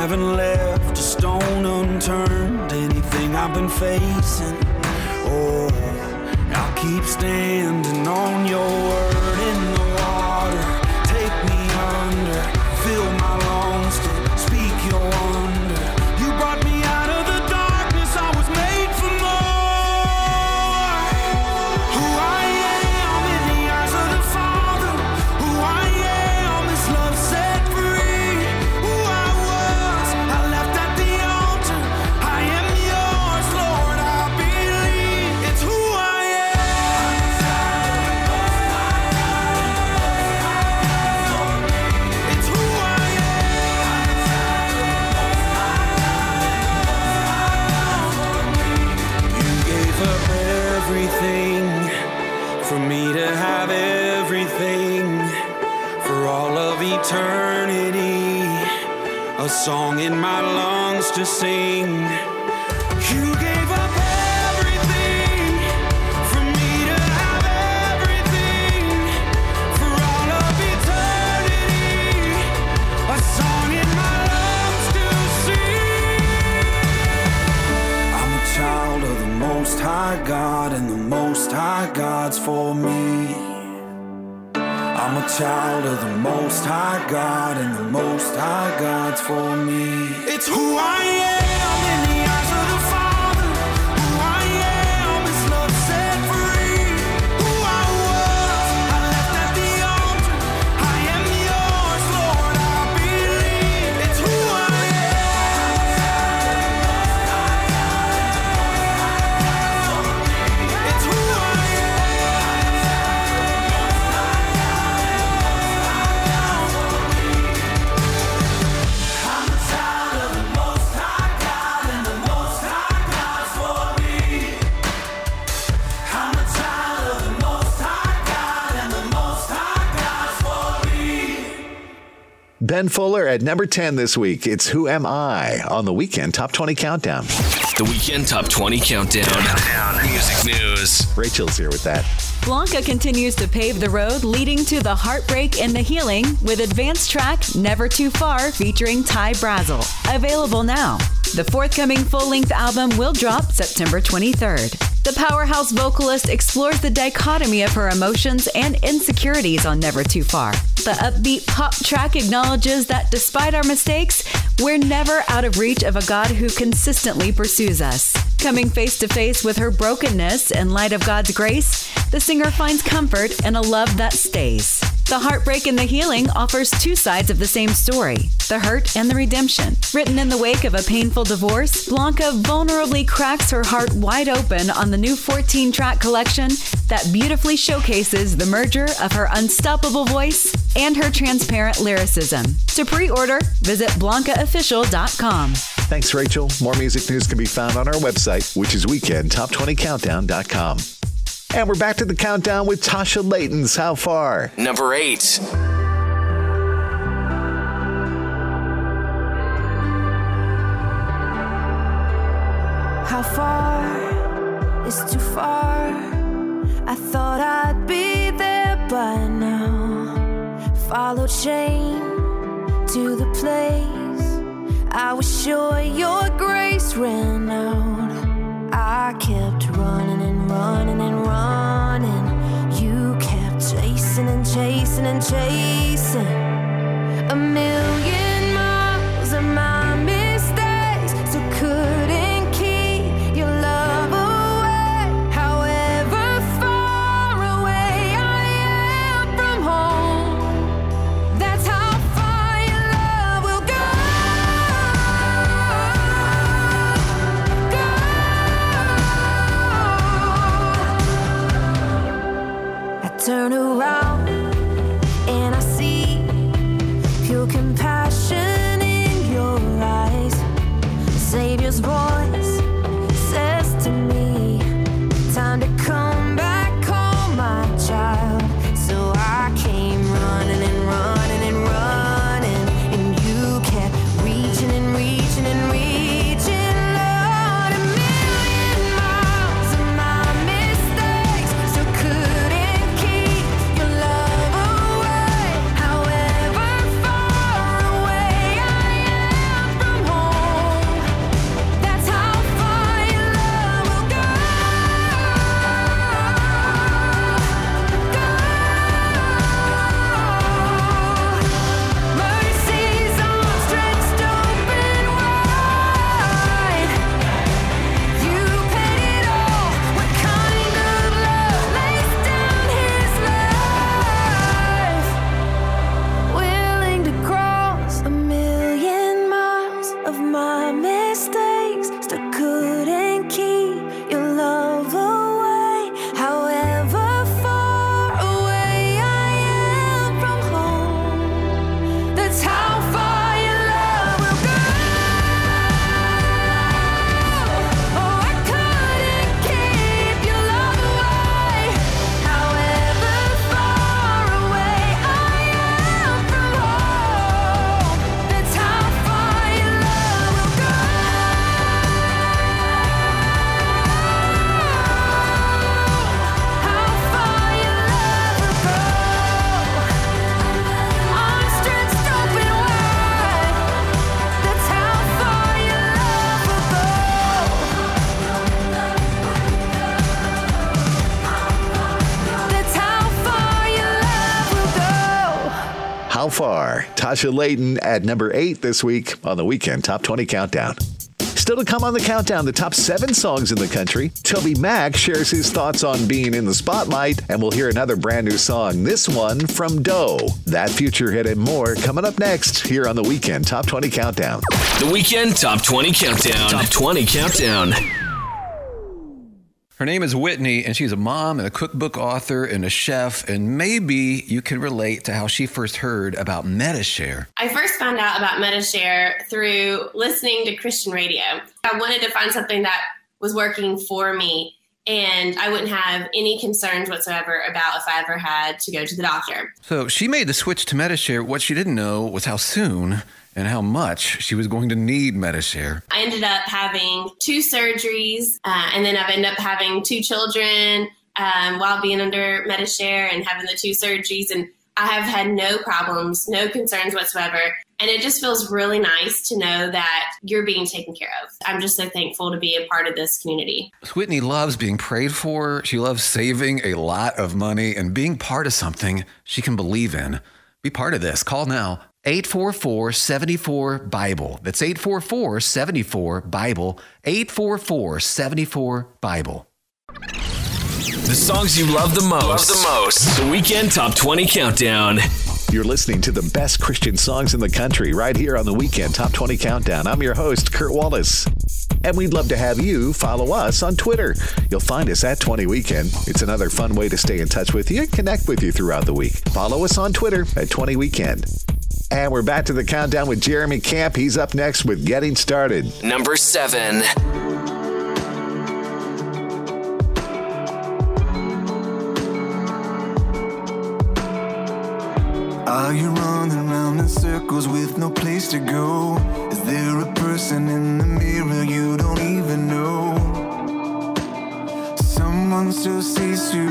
Haven't left a stone unturned. Anything I've been facing, oh, I'll keep standing on your word song in my lungs to sing. You gave up everything for me to have everything for all of eternity. A song in my lungs to sing. I'm a child of the Most High God, and the Most High God's for me. I'm a child of the Most High God, and the Most High God's for me. It's who I am Ben Fuller at number 10 this week. It's Who Am I on the weekend Top 20 Countdown. The Weekend Top 20 Countdown. Music news. Rachel's here with that. Blanca continues to pave the road leading to the heartbreak and the healing with advanced track Never Too Far featuring Ty Brasel. Available now. The forthcoming full length album will drop September 23rd. The powerhouse vocalist explores the dichotomy of her emotions and insecurities on Never Too Far. The upbeat pop track acknowledges that despite our mistakes, we're never out of reach of a God who consistently pursues us. Coming face to face with her brokenness in light of God's grace, the singer finds comfort in a love that stays. The Heartbreak and the Healing offers two sides of the same story the hurt and the redemption. Written in the wake of a painful divorce, Blanca vulnerably cracks her heart wide open on the new 14 track collection that beautifully showcases the merger of her unstoppable voice and her transparent lyricism. To pre order, visit BlancaOfficial.com. Thanks, Rachel. More music news can be found on our website, which is weekendtop20countdown.com. And we're back to the countdown with Tasha Layton's How Far? Number eight. How far is too far? I thought I'd be there by now. Followed shame to the place. I was sure your grace ran out. I kept running and running and running. You kept chasing and chasing and chasing. A million turn around Far? Tasha Layton at number eight this week on the weekend Top 20 Countdown. Still to come on the countdown, the top seven songs in the country. Toby Mac shares his thoughts on being in the spotlight, and we'll hear another brand new song, this one from Doe. That future hit and more coming up next here on the weekend Top 20 Countdown. The Weekend Top 20 Countdown. Top 20 Countdown. Her name is Whitney, and she's a mom and a cookbook author and a chef. And maybe you can relate to how she first heard about Medi-Share. I first found out about Medi-Share through listening to Christian radio. I wanted to find something that was working for me and I wouldn't have any concerns whatsoever about if I ever had to go to the doctor. So she made the switch to Medi-Share. What she didn't know was how soon and how much she was going to need Medi-Share. I ended up having two surgeries, uh, and then I've ended up having two children um, while being under Medi-Share and having the two surgeries. And I have had no problems, no concerns whatsoever. And it just feels really nice to know that you're being taken care of. I'm just so thankful to be a part of this community. Whitney loves being prayed for. She loves saving a lot of money and being part of something she can believe in. Be part of this. Call now 844 74 Bible. That's 844 74 Bible. 844 74 Bible. The songs you love the most. Love the most. The Weekend Top 20 Countdown. You're listening to the best Christian songs in the country right here on the Weekend Top 20 Countdown. I'm your host, Kurt Wallace. And we'd love to have you follow us on Twitter. You'll find us at 20 Weekend. It's another fun way to stay in touch with you and connect with you throughout the week. Follow us on Twitter at 20 Weekend. And we're back to the countdown with Jeremy Camp. He's up next with Getting Started. Number seven. Are you running around in circles with no place to go? Is there a person in the mirror you don't even know? Someone still sees you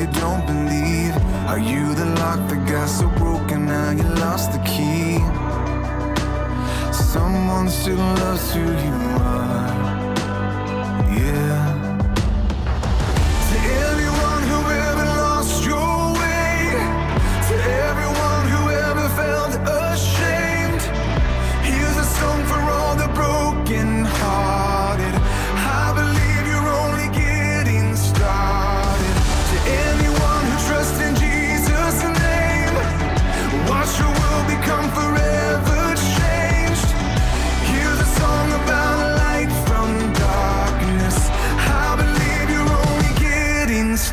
you don't believe. Are you the lock that got so broken? Now you lost the key. Someone still loves who you are.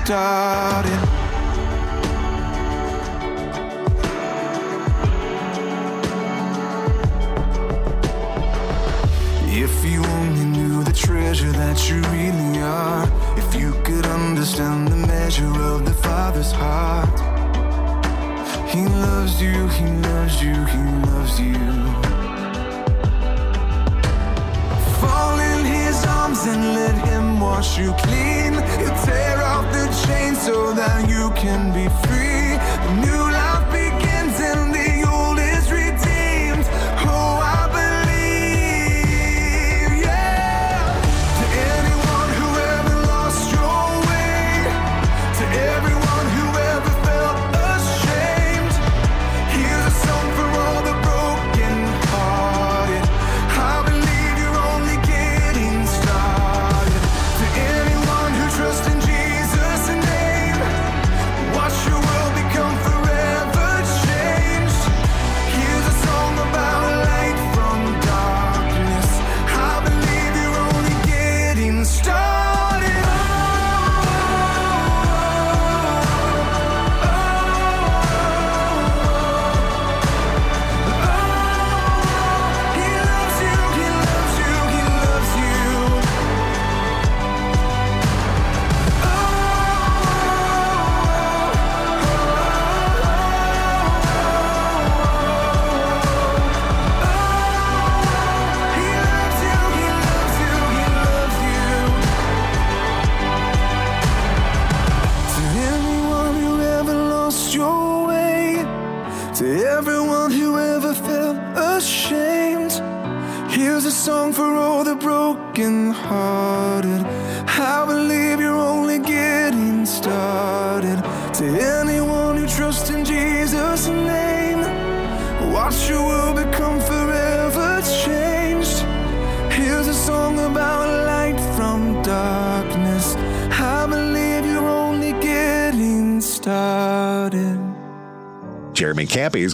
Getting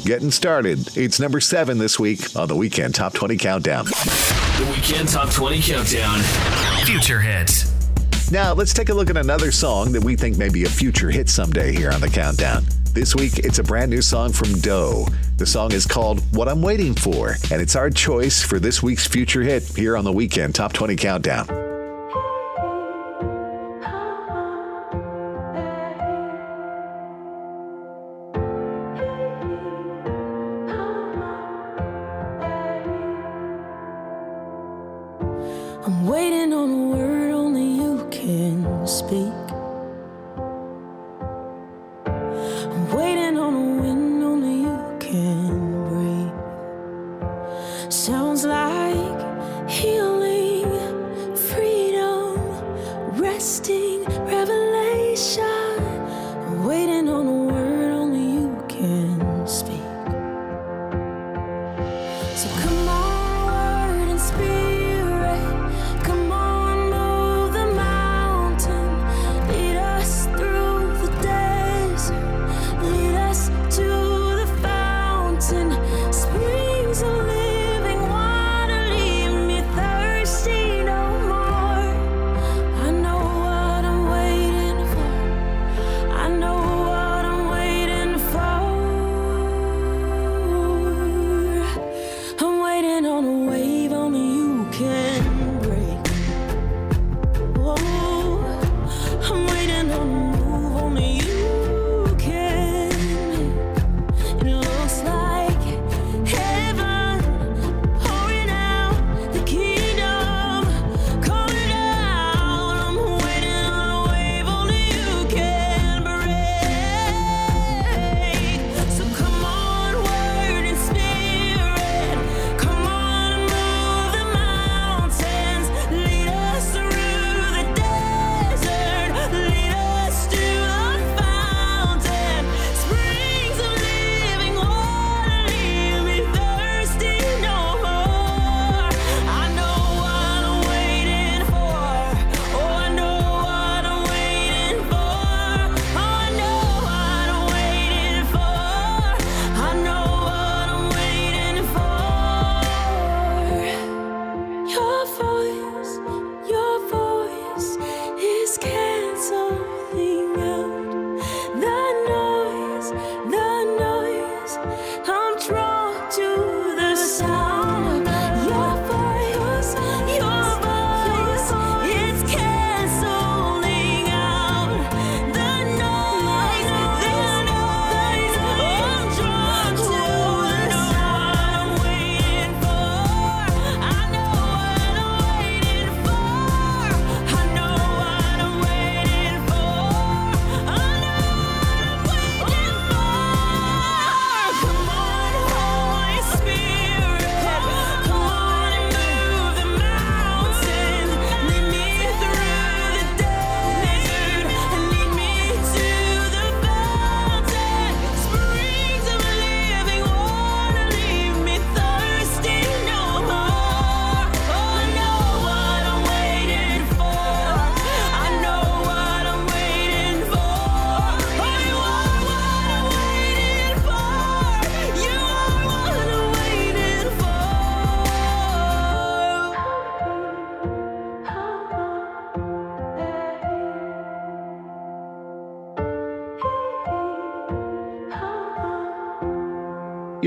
Getting started. It's number seven this week on the Weekend Top 20 Countdown. The Weekend Top 20 Countdown. Future hits. Now, let's take a look at another song that we think may be a future hit someday here on the Countdown. This week, it's a brand new song from Doe. The song is called What I'm Waiting For, and it's our choice for this week's future hit here on the weekend Top 20 Countdown.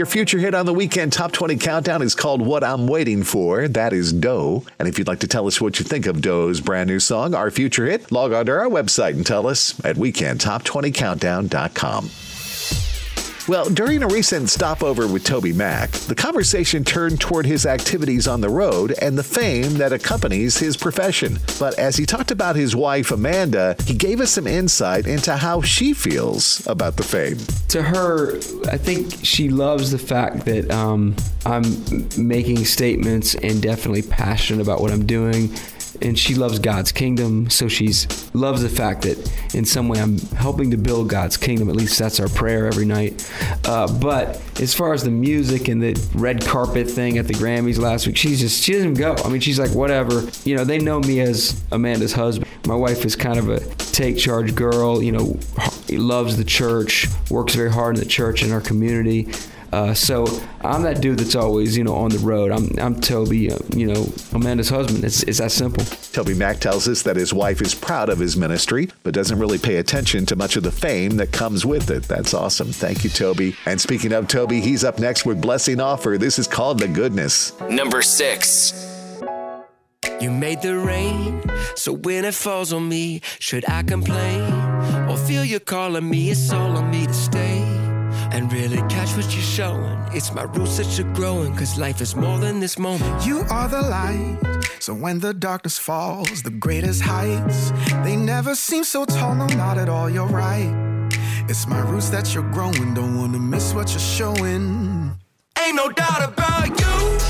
Your future hit on the weekend top 20 countdown is called What I'm Waiting For. That is Doe. And if you'd like to tell us what you think of Doe's brand new song, our future hit, log on to our website and tell us at weekendtop20countdown.com. Well, during a recent stopover with Toby Mac, the conversation turned toward his activities on the road and the fame that accompanies his profession. But as he talked about his wife, Amanda, he gave us some insight into how she feels about the fame. to her, I think she loves the fact that um, I'm making statements and definitely passionate about what I'm doing. And she loves God's kingdom, so she's loves the fact that in some way I'm helping to build God's kingdom. At least that's our prayer every night. Uh, but as far as the music and the red carpet thing at the Grammys last week, she's just she doesn't go. I mean, she's like whatever. You know, they know me as Amanda's husband. My wife is kind of a take charge girl. You know, loves the church, works very hard in the church and our community. Uh, so I'm that dude that's always, you know, on the road. I'm, I'm Toby, uh, you know, Amanda's husband. It's, it's that simple. Toby Mac tells us that his wife is proud of his ministry, but doesn't really pay attention to much of the fame that comes with it. That's awesome. Thank you, Toby. And speaking of Toby, he's up next with Blessing Offor. This is called The Goodness. Number six. You made the rain, so when it falls on me, should I complain or feel you calling me? It's all on me to stay and really catch what you're showing. It's my roots that you're growing, cause life is more than this moment. You are the light, so when the darkness falls, the greatest heights, they never seem so tall, no, not at all, you're right. It's my roots that you're growing, don't wanna miss what you're showing. Ain't no doubt about you.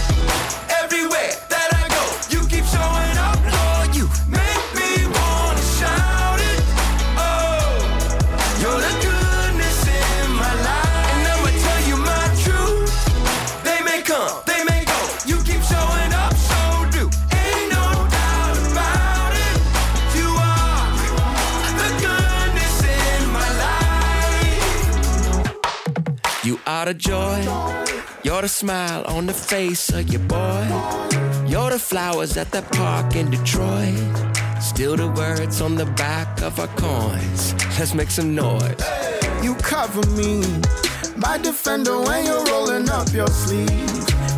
Are the joy. You're the smile on the face of your boy. You're the flowers at the park in Detroit. Still the words on the back of our coins. Let's make some noise. You cover me, my defender when you're rolling up your sleeve.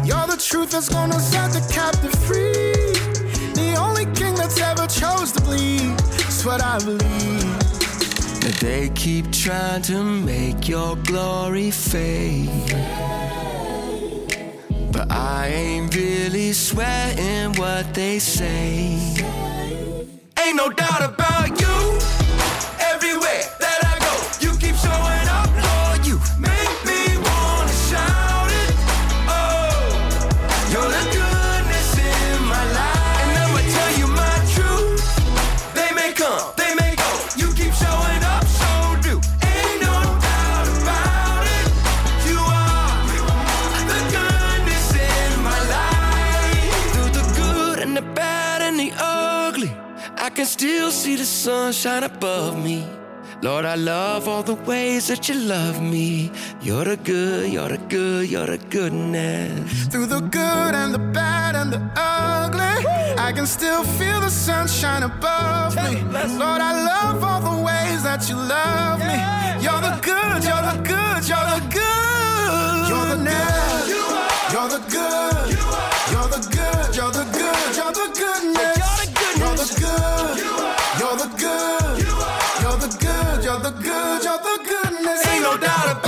You're the truth that's gonna set the captive free. The only king that's ever chose to bleed. It's what I believe. They keep trying to make your glory fade. But I ain't really sweating what they say. Ain't no doubt about you. Can still see the sunshine above me. Lord, I love all the ways that you love me. You're the good, you're the good, you're the goodness. Through the good and the bad and the ugly, I can still feel the sunshine above me. Lord, I love all the ways that you love me. You're the good, you're the good, you're the good. You're the good. You're the good. No doubt about you.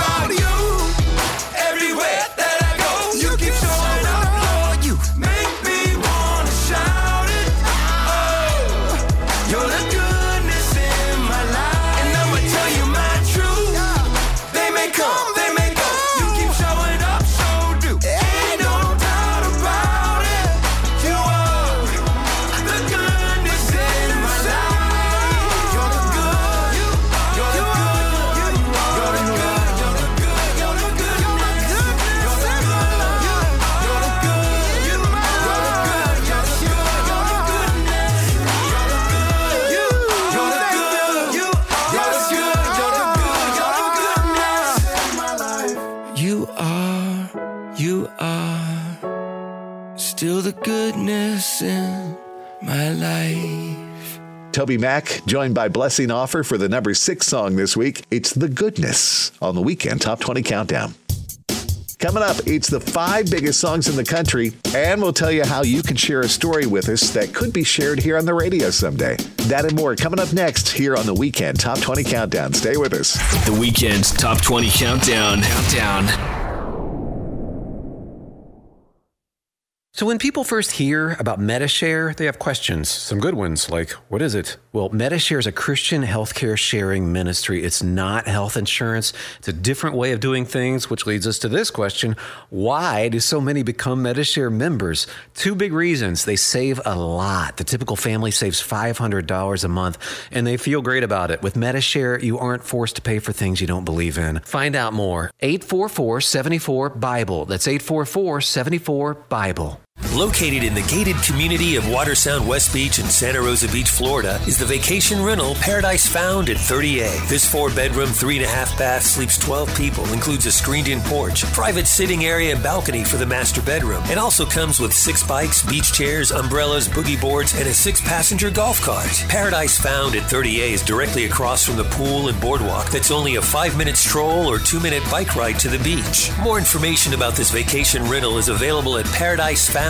Toby Mac, joined by Blessing Offor for the number six song this week. It's The Goodness on the weekend Top 20 Countdown. Coming up, it's the five biggest songs in the country, and we'll tell you how you can share a story with us that could be shared here on the radio someday. That and more coming up next here on the weekend Top 20 Countdown. Stay with us. The weekend top 20 countdown. Countdown. So when people first hear about Medi-Share, they have questions. Some good ones, like, what is it? Well, Medi-Share is a Christian healthcare sharing ministry. It's not health insurance. It's a different way of doing things, which leads us to this question. Why do so many become Medi-Share members? Two big reasons. They save a lot. The typical family saves $500 a month, and they feel great about it. With Medi-Share, you aren't forced to pay for things you don't believe in. Find out more. 844-74-BIBLE. That's 844-74-BIBLE. Located in the gated community of Watersound West Beach in Santa Rosa Beach, Florida, is the vacation rental Paradise Found at 30A. This four bedroom, three and a half bath, sleeps 12 people, includes a screened in porch, private sitting area, and balcony for the master bedroom. It also comes with six bikes, beach chairs, umbrellas, boogie boards, and a six passenger golf cart. Paradise Found at 30A is directly across from the pool and boardwalk that's only a five minute stroll or two minute bike ride to the beach. More information about this vacation rental is available at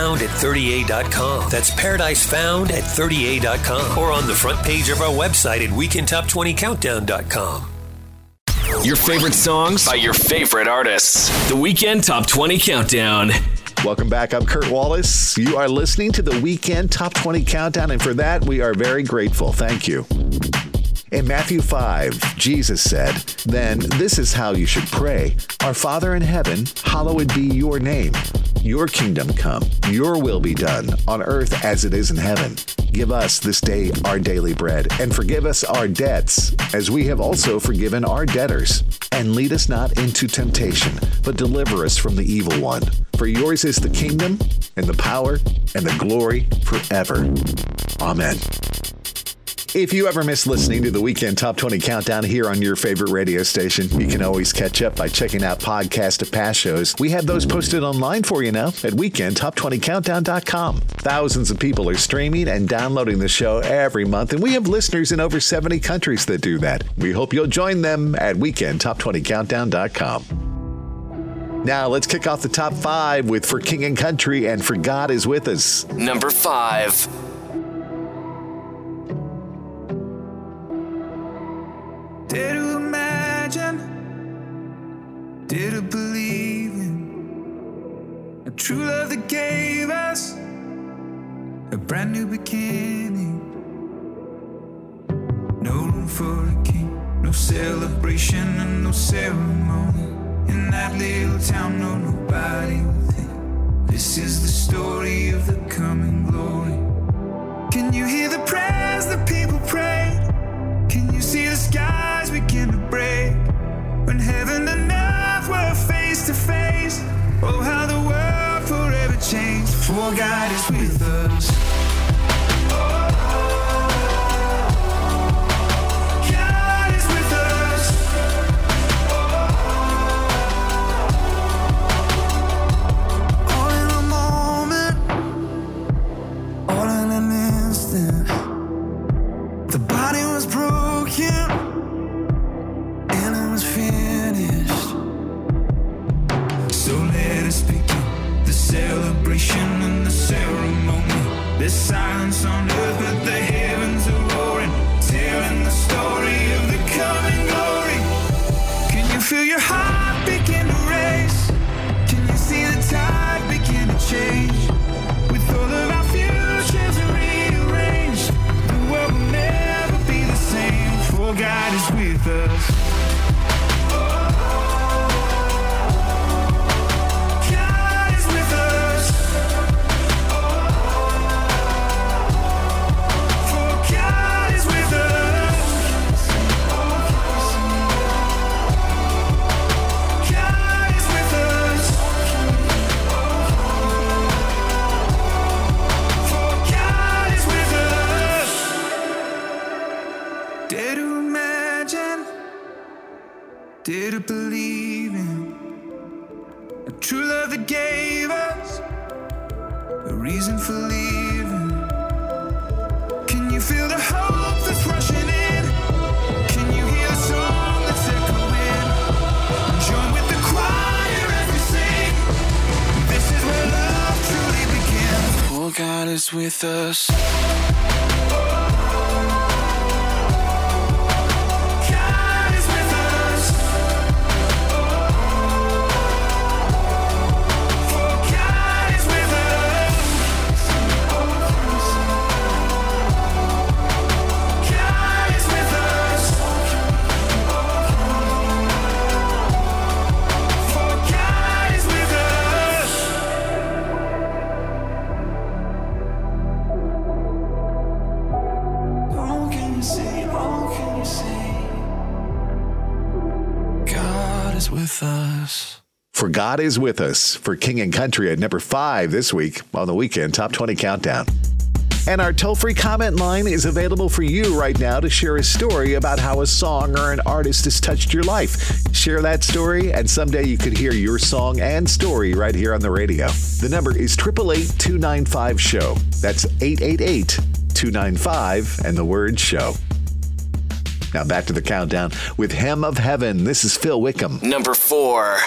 paradisefound at 30a.com. That's paradisefound at 30a.com or on the front page of our website at weekendtop20countdown.com. Your favorite songs by your favorite artists. The Weekend Top 20 Countdown. Welcome back. I'm Kurt Wallace. You are listening to the Weekend Top 20 Countdown, and for that, we are very grateful. Thank you. In Matthew 5, Jesus said, Then this is how you should pray Our Father in heaven, hallowed be your name. Your kingdom come, your will be done, on earth as it is in heaven. Give us this day our daily bread, and forgive us our debts, as we have also forgiven our debtors. And lead us not into temptation, but deliver us from the evil one. For yours is the kingdom, and the power, and the glory forever. Amen. If you ever miss listening to the Weekend Top 20 Countdown here on your favorite radio station, you can always catch up by checking out podcast of past shows. We have those posted online for you now at weekendtop20countdown.com. Thousands of people are streaming and downloading the show every month, and we have listeners in over 70 countries that do that. We hope you'll join them at weekendtop20countdown.com. Now let's kick off the top five with For King and Country and For God is With Us. Number five. True love that gave us a brand new beginning. No room for a king, no celebration and no ceremony. In that little town, no nobody with him. This is the story of the coming glory. Can you hear the prayers the people prayed? Can you see the skies begin to break? When heaven and earth were face to face. Oh, how the world changed. For God is with us. There's silence on earth, but the heavens are roaring, telling the story of the coming glory. Can you feel your heart begin to race? Can you see the tide begin to change? With all of our futures rearranged, the world will never be the same. For God is with us. Dare to believe in a true love that gave us a reason for living. Can you feel the hope that's rushing in? Can you hear the song that's echoing? Join with the choir as we sing. This is where love truly begins. For God is with us. God is with us. For King and Country at number five this week on the weekend Top 20 Countdown. And our toll free comment line is available for you right now to share a story about how a song or an artist has touched your life. Share that story, and someday you could hear your song and story right here on the radio. The number is 888 295 SHOW. That's 888 295 and the word show. Now back to the countdown with Hymn of Heaven. This is Phil Wickham. Number four.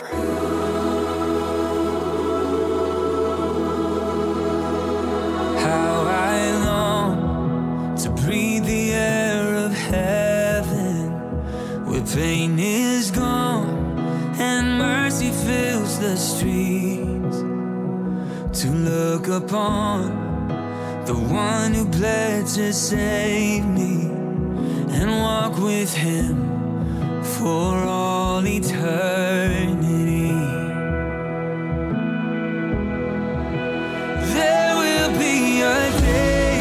Pain is gone and mercy fills the streets. To look upon the one who bled to save me and walk with him for all eternity. There will be a day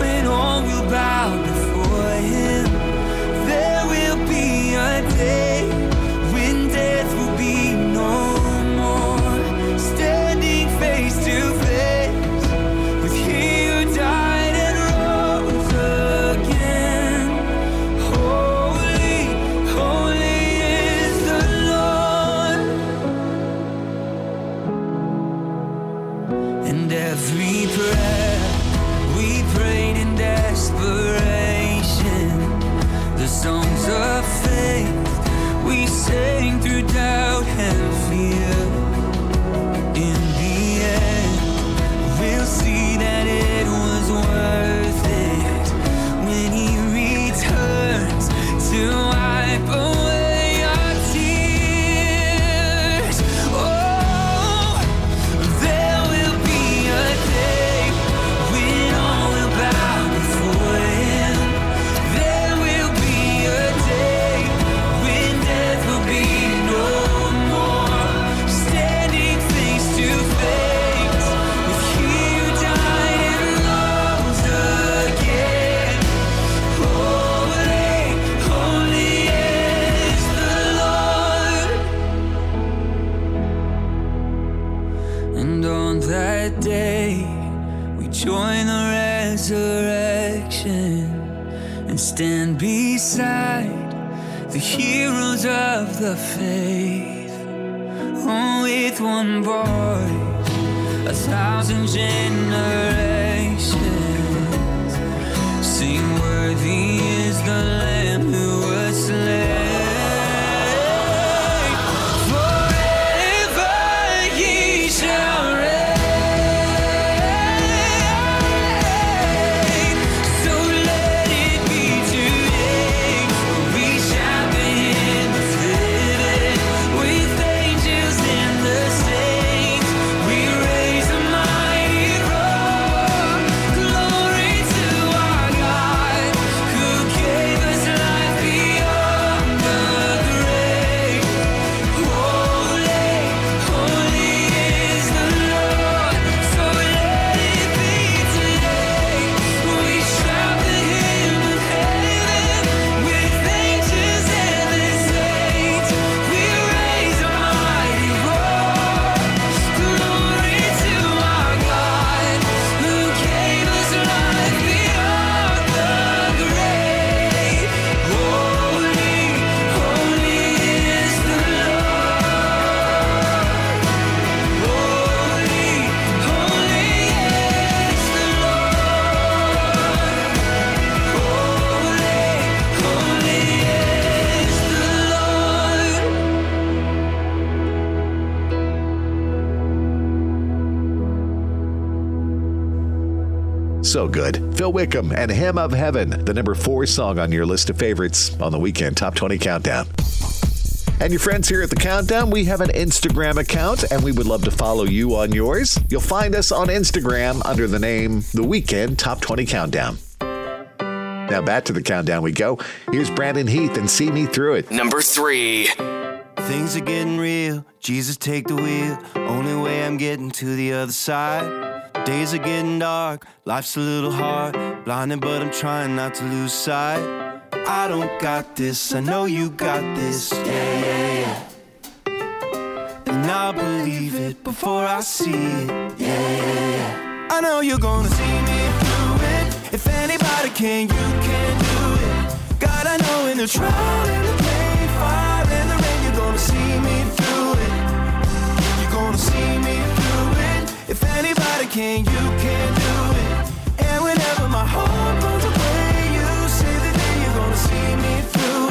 when all will bow day of the faith. Oh, with one voice, a thousand generations good. Phil Wickham and Hymn of Heaven, the number four song on your list of favorites on the weekend Top 20 Countdown. And your friends here at the Countdown, we have an Instagram account and we would love to follow you on yours. You'll find us on Instagram under the name The Weekend Top 20 Countdown. Now back to the countdown we go. Here's Brandon Heath and See Me Through It. Number three. Things are getting real. Jesus, take the wheel. Only way I'm getting to the other side. Days are getting dark. Life's a little hard. Blinded, but I'm trying not to lose sight. I don't got this. I know you got this. Yeah, yeah, yeah. And I'll believe it before I see it. Yeah, yeah, yeah. I know you're gonna see me through it. If anybody can, you can do it. God, I know in the trial and the pain, fire and the rain, you're gonna see me through it. You're gonna see me. If anybody can, you can do it. And whenever my heart runs away, you say that you're gonna see me through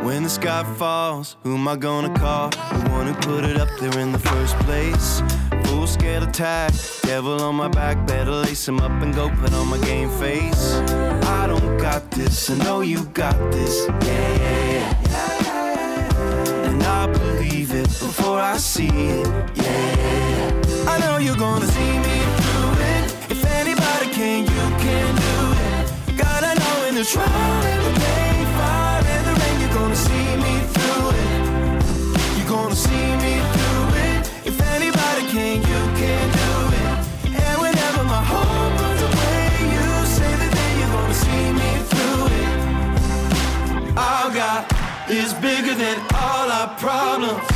it. When the sky falls, who am I gonna call? The one who put it up there in the first place. Full scale attack, devil on my back, better lace him up and go put on my game face. I don't got this, I know you got this. Yeah, yeah, yeah. I believe it before I see it. Yeah. I know you're gonna see me through it. If anybody can, you can do it. I know in the trial and the pain, fire and the rain, you're gonna see me through it. You're gonna see me through it. If anybody can, you can do it. And whenever my heart runs away, you say that then you're gonna see me through it. Our God is bigger than all problems.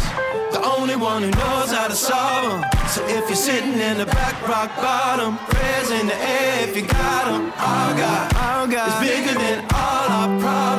The only one who knows how to solve them. So if you're sitting in the back rock bottom, prayers in the air if you got them. Our God, our God is bigger than all our problems.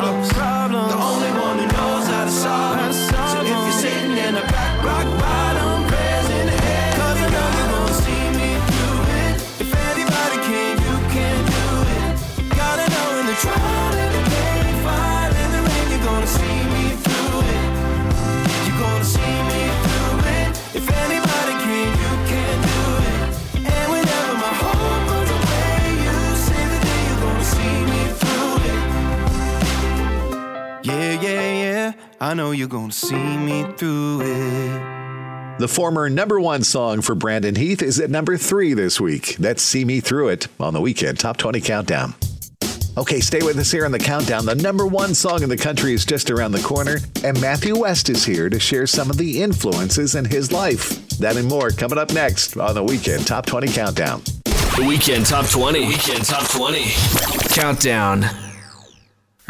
I know you're gonna see me through it. The former number one song for Brandon Heath is at number three this week. That's See Me Through It on the weekend Top 20 Countdown. Okay, stay with us here on the countdown. The number one song in the country is just around the corner, and Matthew West is here to share some of the influences in his life. That and more coming up next on the weekend Top 20 Countdown. The Weekend Top 20. Weekend Top 20. Countdown.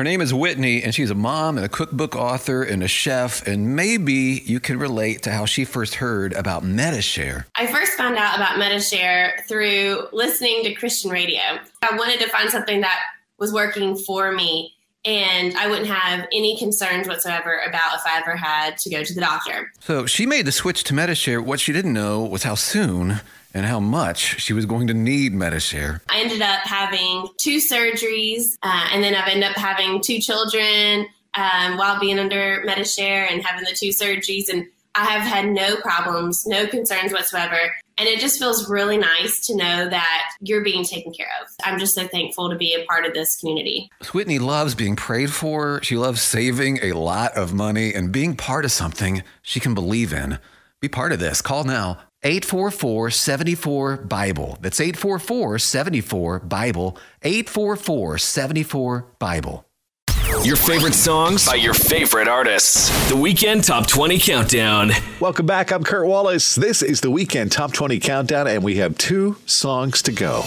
Her name is Whitney, and she's a mom and a cookbook author and a chef. And maybe you can relate to how she first heard about Medi-Share. I first found out about Medi-Share through listening to Christian radio. I wanted to find something that was working for me and I wouldn't have any concerns whatsoever about if I ever had to go to the doctor. So she made the switch to Medi-Share. What she didn't know was how soon and how much she was going to need Medi-Share. I ended up having two surgeries, uh, and then I've ended up having two children um, while being under Medi-Share and having the two surgeries. And I have had no problems, no concerns whatsoever. And it just feels really nice to know that you're being taken care of. I'm just so thankful to be a part of this community. Whitney loves being prayed for. She loves saving a lot of money and being part of something she can believe in. Be part of this. Call now 844 74 Bible. That's 844 74 Bible. 844 74 Bible. Your favorite songs by your favorite artists. The Weekend Top 20 Countdown. Welcome back. I'm Kurt Wallace. This is the weekend Top 20 Countdown, and we have two songs to go.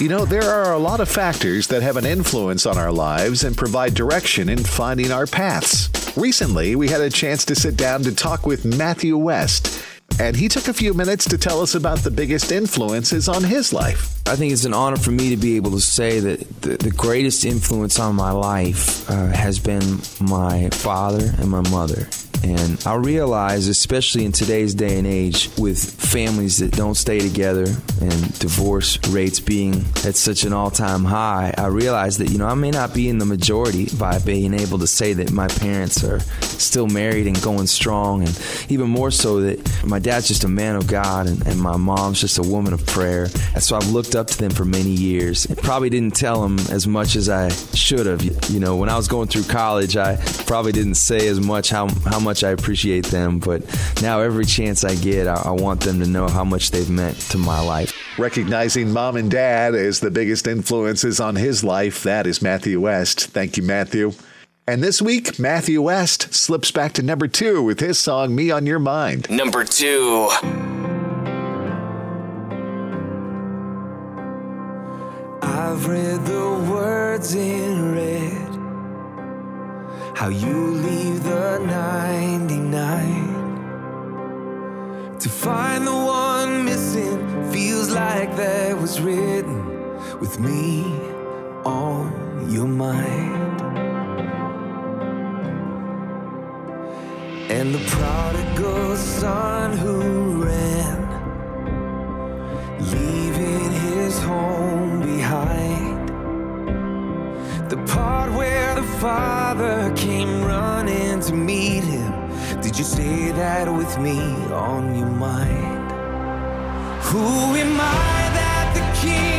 You know, there are a lot of factors that have an influence on our lives and provide direction in finding our paths. Recently, we had a chance to sit down to talk with Matthew West, and he took a few minutes to tell us about the biggest influences on his life. I think it's an honor for me to be able to say that the, the greatest influence on my life uh, has been my father and my mother. And I realize, especially in today's day and age, with families that don't stay together and divorce rates being at such an all time high, I realize that, you know, I may not be in the majority by being able to say that my parents are still married and going strong. And even more so that my dad's just a man of God and, and my mom's just a woman of prayer. And so I've looked up to them for many years. And probably didn't tell them as much as I should have. You know, when I was going through college, I probably didn't say as much how, how much I appreciate them. But now every chance I get, I, I want them to know how much they've meant to my life. Recognizing mom and dad as the biggest influences on his life, that is Matthew West. Thank you, Matthew. And this week, Matthew West slips back to number two with his song Me on Your Mind. Number two. I've read the words in red. How you leave the 99 to find the one missing feels like that was written with me on your mind. And the prodigal son who ran, leaving his home behind the part where the father came running to meet him. Did you say that with me on your mind? Who am I that the king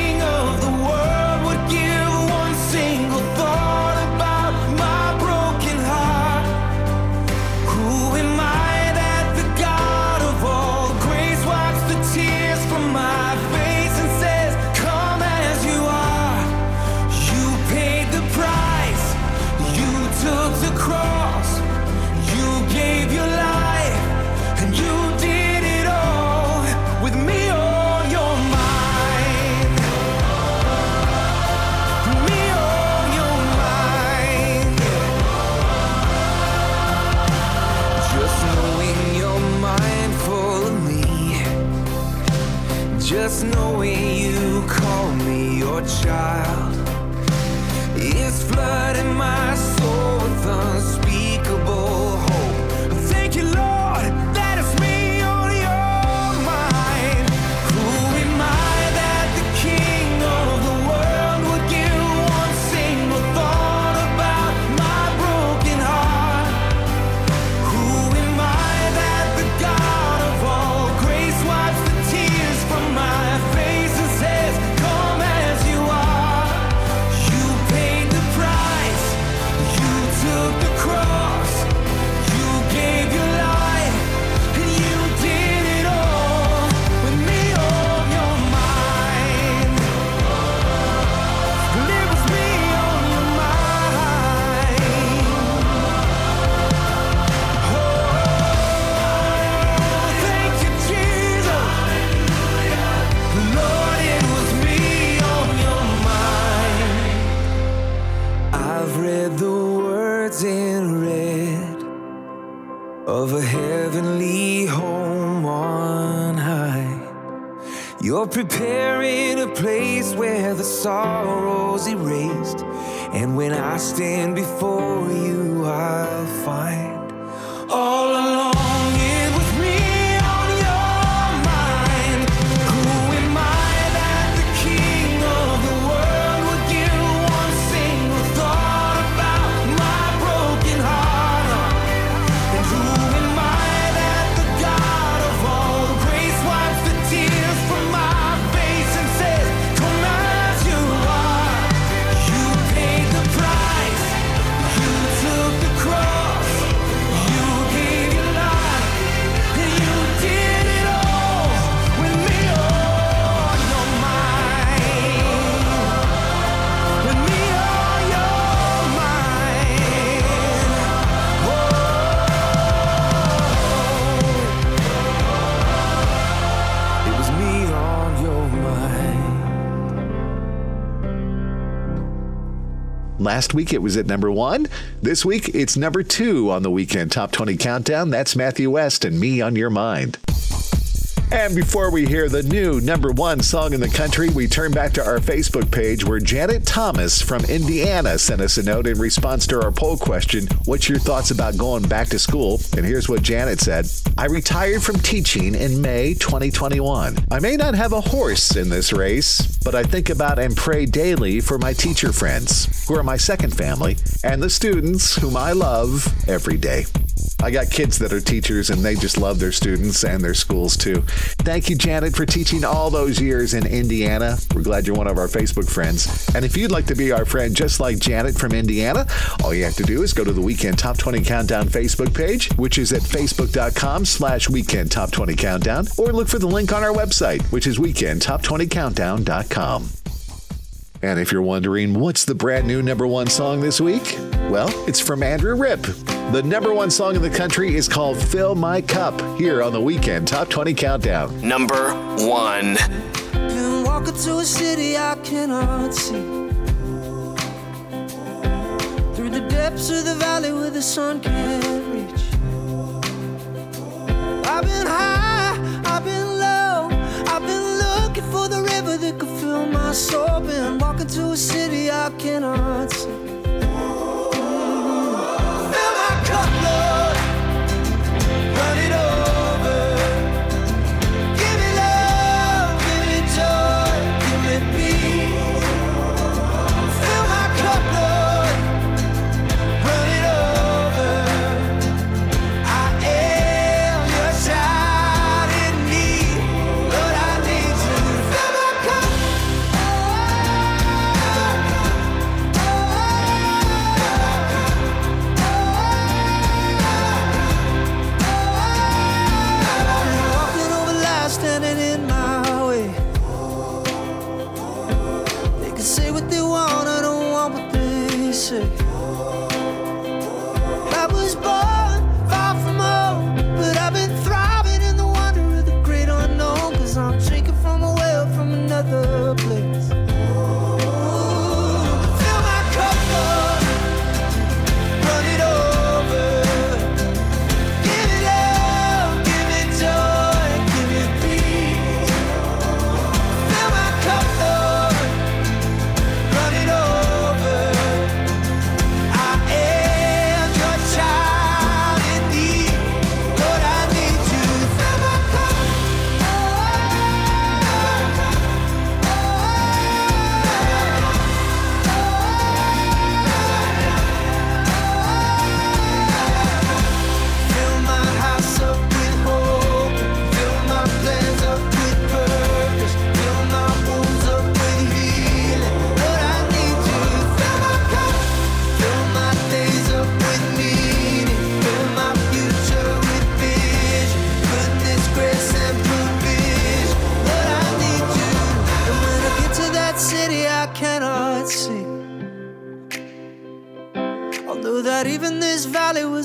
preparing a place where the sorrow's erased. And when I stand before you, I'll find Last week it was at number one. This week it's number two on the weekend top 20 countdown. That's Matthew West and Me on Your Mind. And before we hear the new number one song in the country, we turn back to our Facebook page where Janet Thomas from Indiana sent us a note in response to our poll question What's your thoughts about going back to school? And here's what Janet said I retired from teaching in May 2021. I may not have a horse in this race, but I think about and pray daily for my teacher friends, who are my second family, and the students whom I love every day. I got kids that are teachers and they just love their students and their schools too. Thank you, Janet, for teaching all those years in Indiana. We're glad you're one of our Facebook friends. And if you'd like to be our friend just like Janet from Indiana, all you have to do is go to the Weekend Top 20 Countdown Facebook page, which is at facebook.com slash weekend top 20 countdown, or look for the link on our website, which is weekendtop20countdown.com. And if you're wondering what's the brand new number one song this week, well, it's from Andrew Ripp. The number one song in the country is called Fill My Cup here on the Weekend Top 20 Countdown. Number one. Been walking to a city I cannot see. Through the depths of the valley where the sun can't reach. I've been high, I've been my soul. Been walking to a city I cannot see. Fill my cup,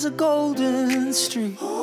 a golden street.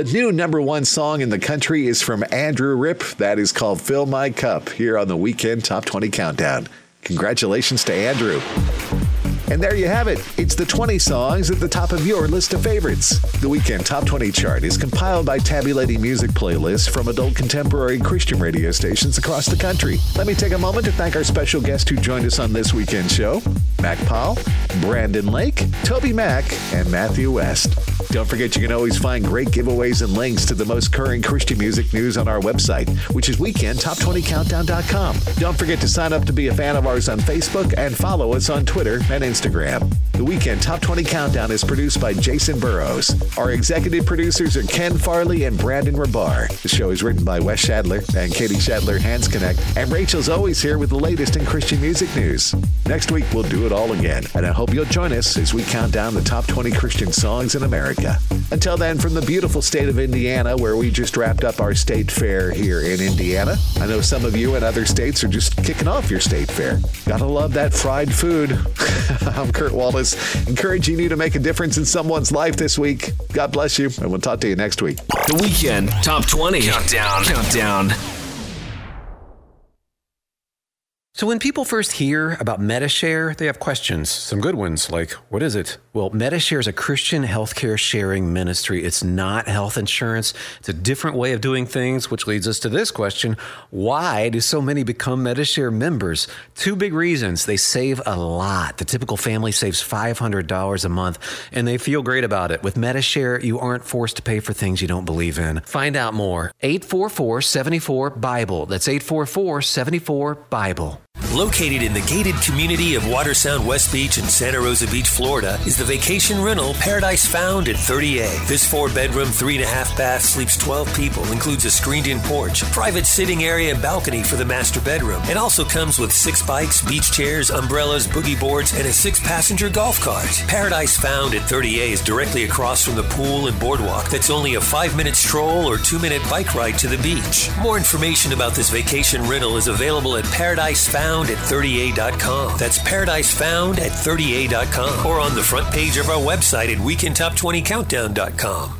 The new number one song in the country is from Andrew Ripp. That is called Fill My Cup here on the Weekend Top 20 Countdown. Congratulations to Andrew. And there you have it. It's the 20 songs at the top of your list of favorites. The Weekend Top 20 chart is compiled by tabulating music playlists from adult contemporary Christian radio stations across the country. Let me take a moment to thank our special guest who joined us on this weekend show Mac Powell, Brandon Lake, Toby Mac, and Matthew West. Don't forget you can always find great giveaways and links to the most current Christian music news on our website, which is weekendtop20countdown.com. Don't forget to sign up to be a fan of ours on Facebook and follow us on Twitter and Instagram. The Weekend Top 20 Countdown is produced by Jason Burrows. Our executive producers are Ken Farley and Brandon Rabar. The show is written by Wes Shadler and Katie Shadler Hands Connect, and Rachel's always here with the latest in Christian music news. Next week, we'll do it all again, and I hope you'll join us as we count down the top 20 Christian songs in America. Until then, from the beautiful state of Indiana, where we just wrapped up our state fair here in Indiana, I know some of you in other states are just kicking off your state fair. Gotta love that fried food. <laughs> I'm Kurt Wallace, encouraging you to make a difference in someone's life this week. God bless you, and we'll talk to you next week. The Weekend Top 20 Countdown. Countdown. So when people first hear about Medi-Share, they have questions. Some good ones, like, what is it? Well, Medi-Share is a Christian healthcare sharing ministry. It's not health insurance. It's a different way of doing things, which leads us to this question. Why do so many become Medi-Share members? Two big reasons. They save a lot. The typical family saves $500 a month, and they feel great about it. With Medi-Share, you aren't forced to pay for things you don't believe in. Find out more. 844 74 Bible. That's 844 74 Bible. Located in the gated community of Watersound West Beach in Santa Rosa Beach, Florida, is the vacation rental Paradise Found at 30A. This four bedroom, three and a half bath sleeps 12 people, includes a screened in porch, private sitting area, and balcony for the master bedroom. It also comes with six bikes, beach chairs, umbrellas, boogie boards, and a six passenger golf cart. Paradise Found at 30A is directly across from the pool and boardwalk that's only a five minute stroll or two minute bike ride to the beach. More information about this vacation rental is available at paradisefound at 30a.com. That's paradise found at 30a.com or on the front page of our website at weekendtop20countdown.com.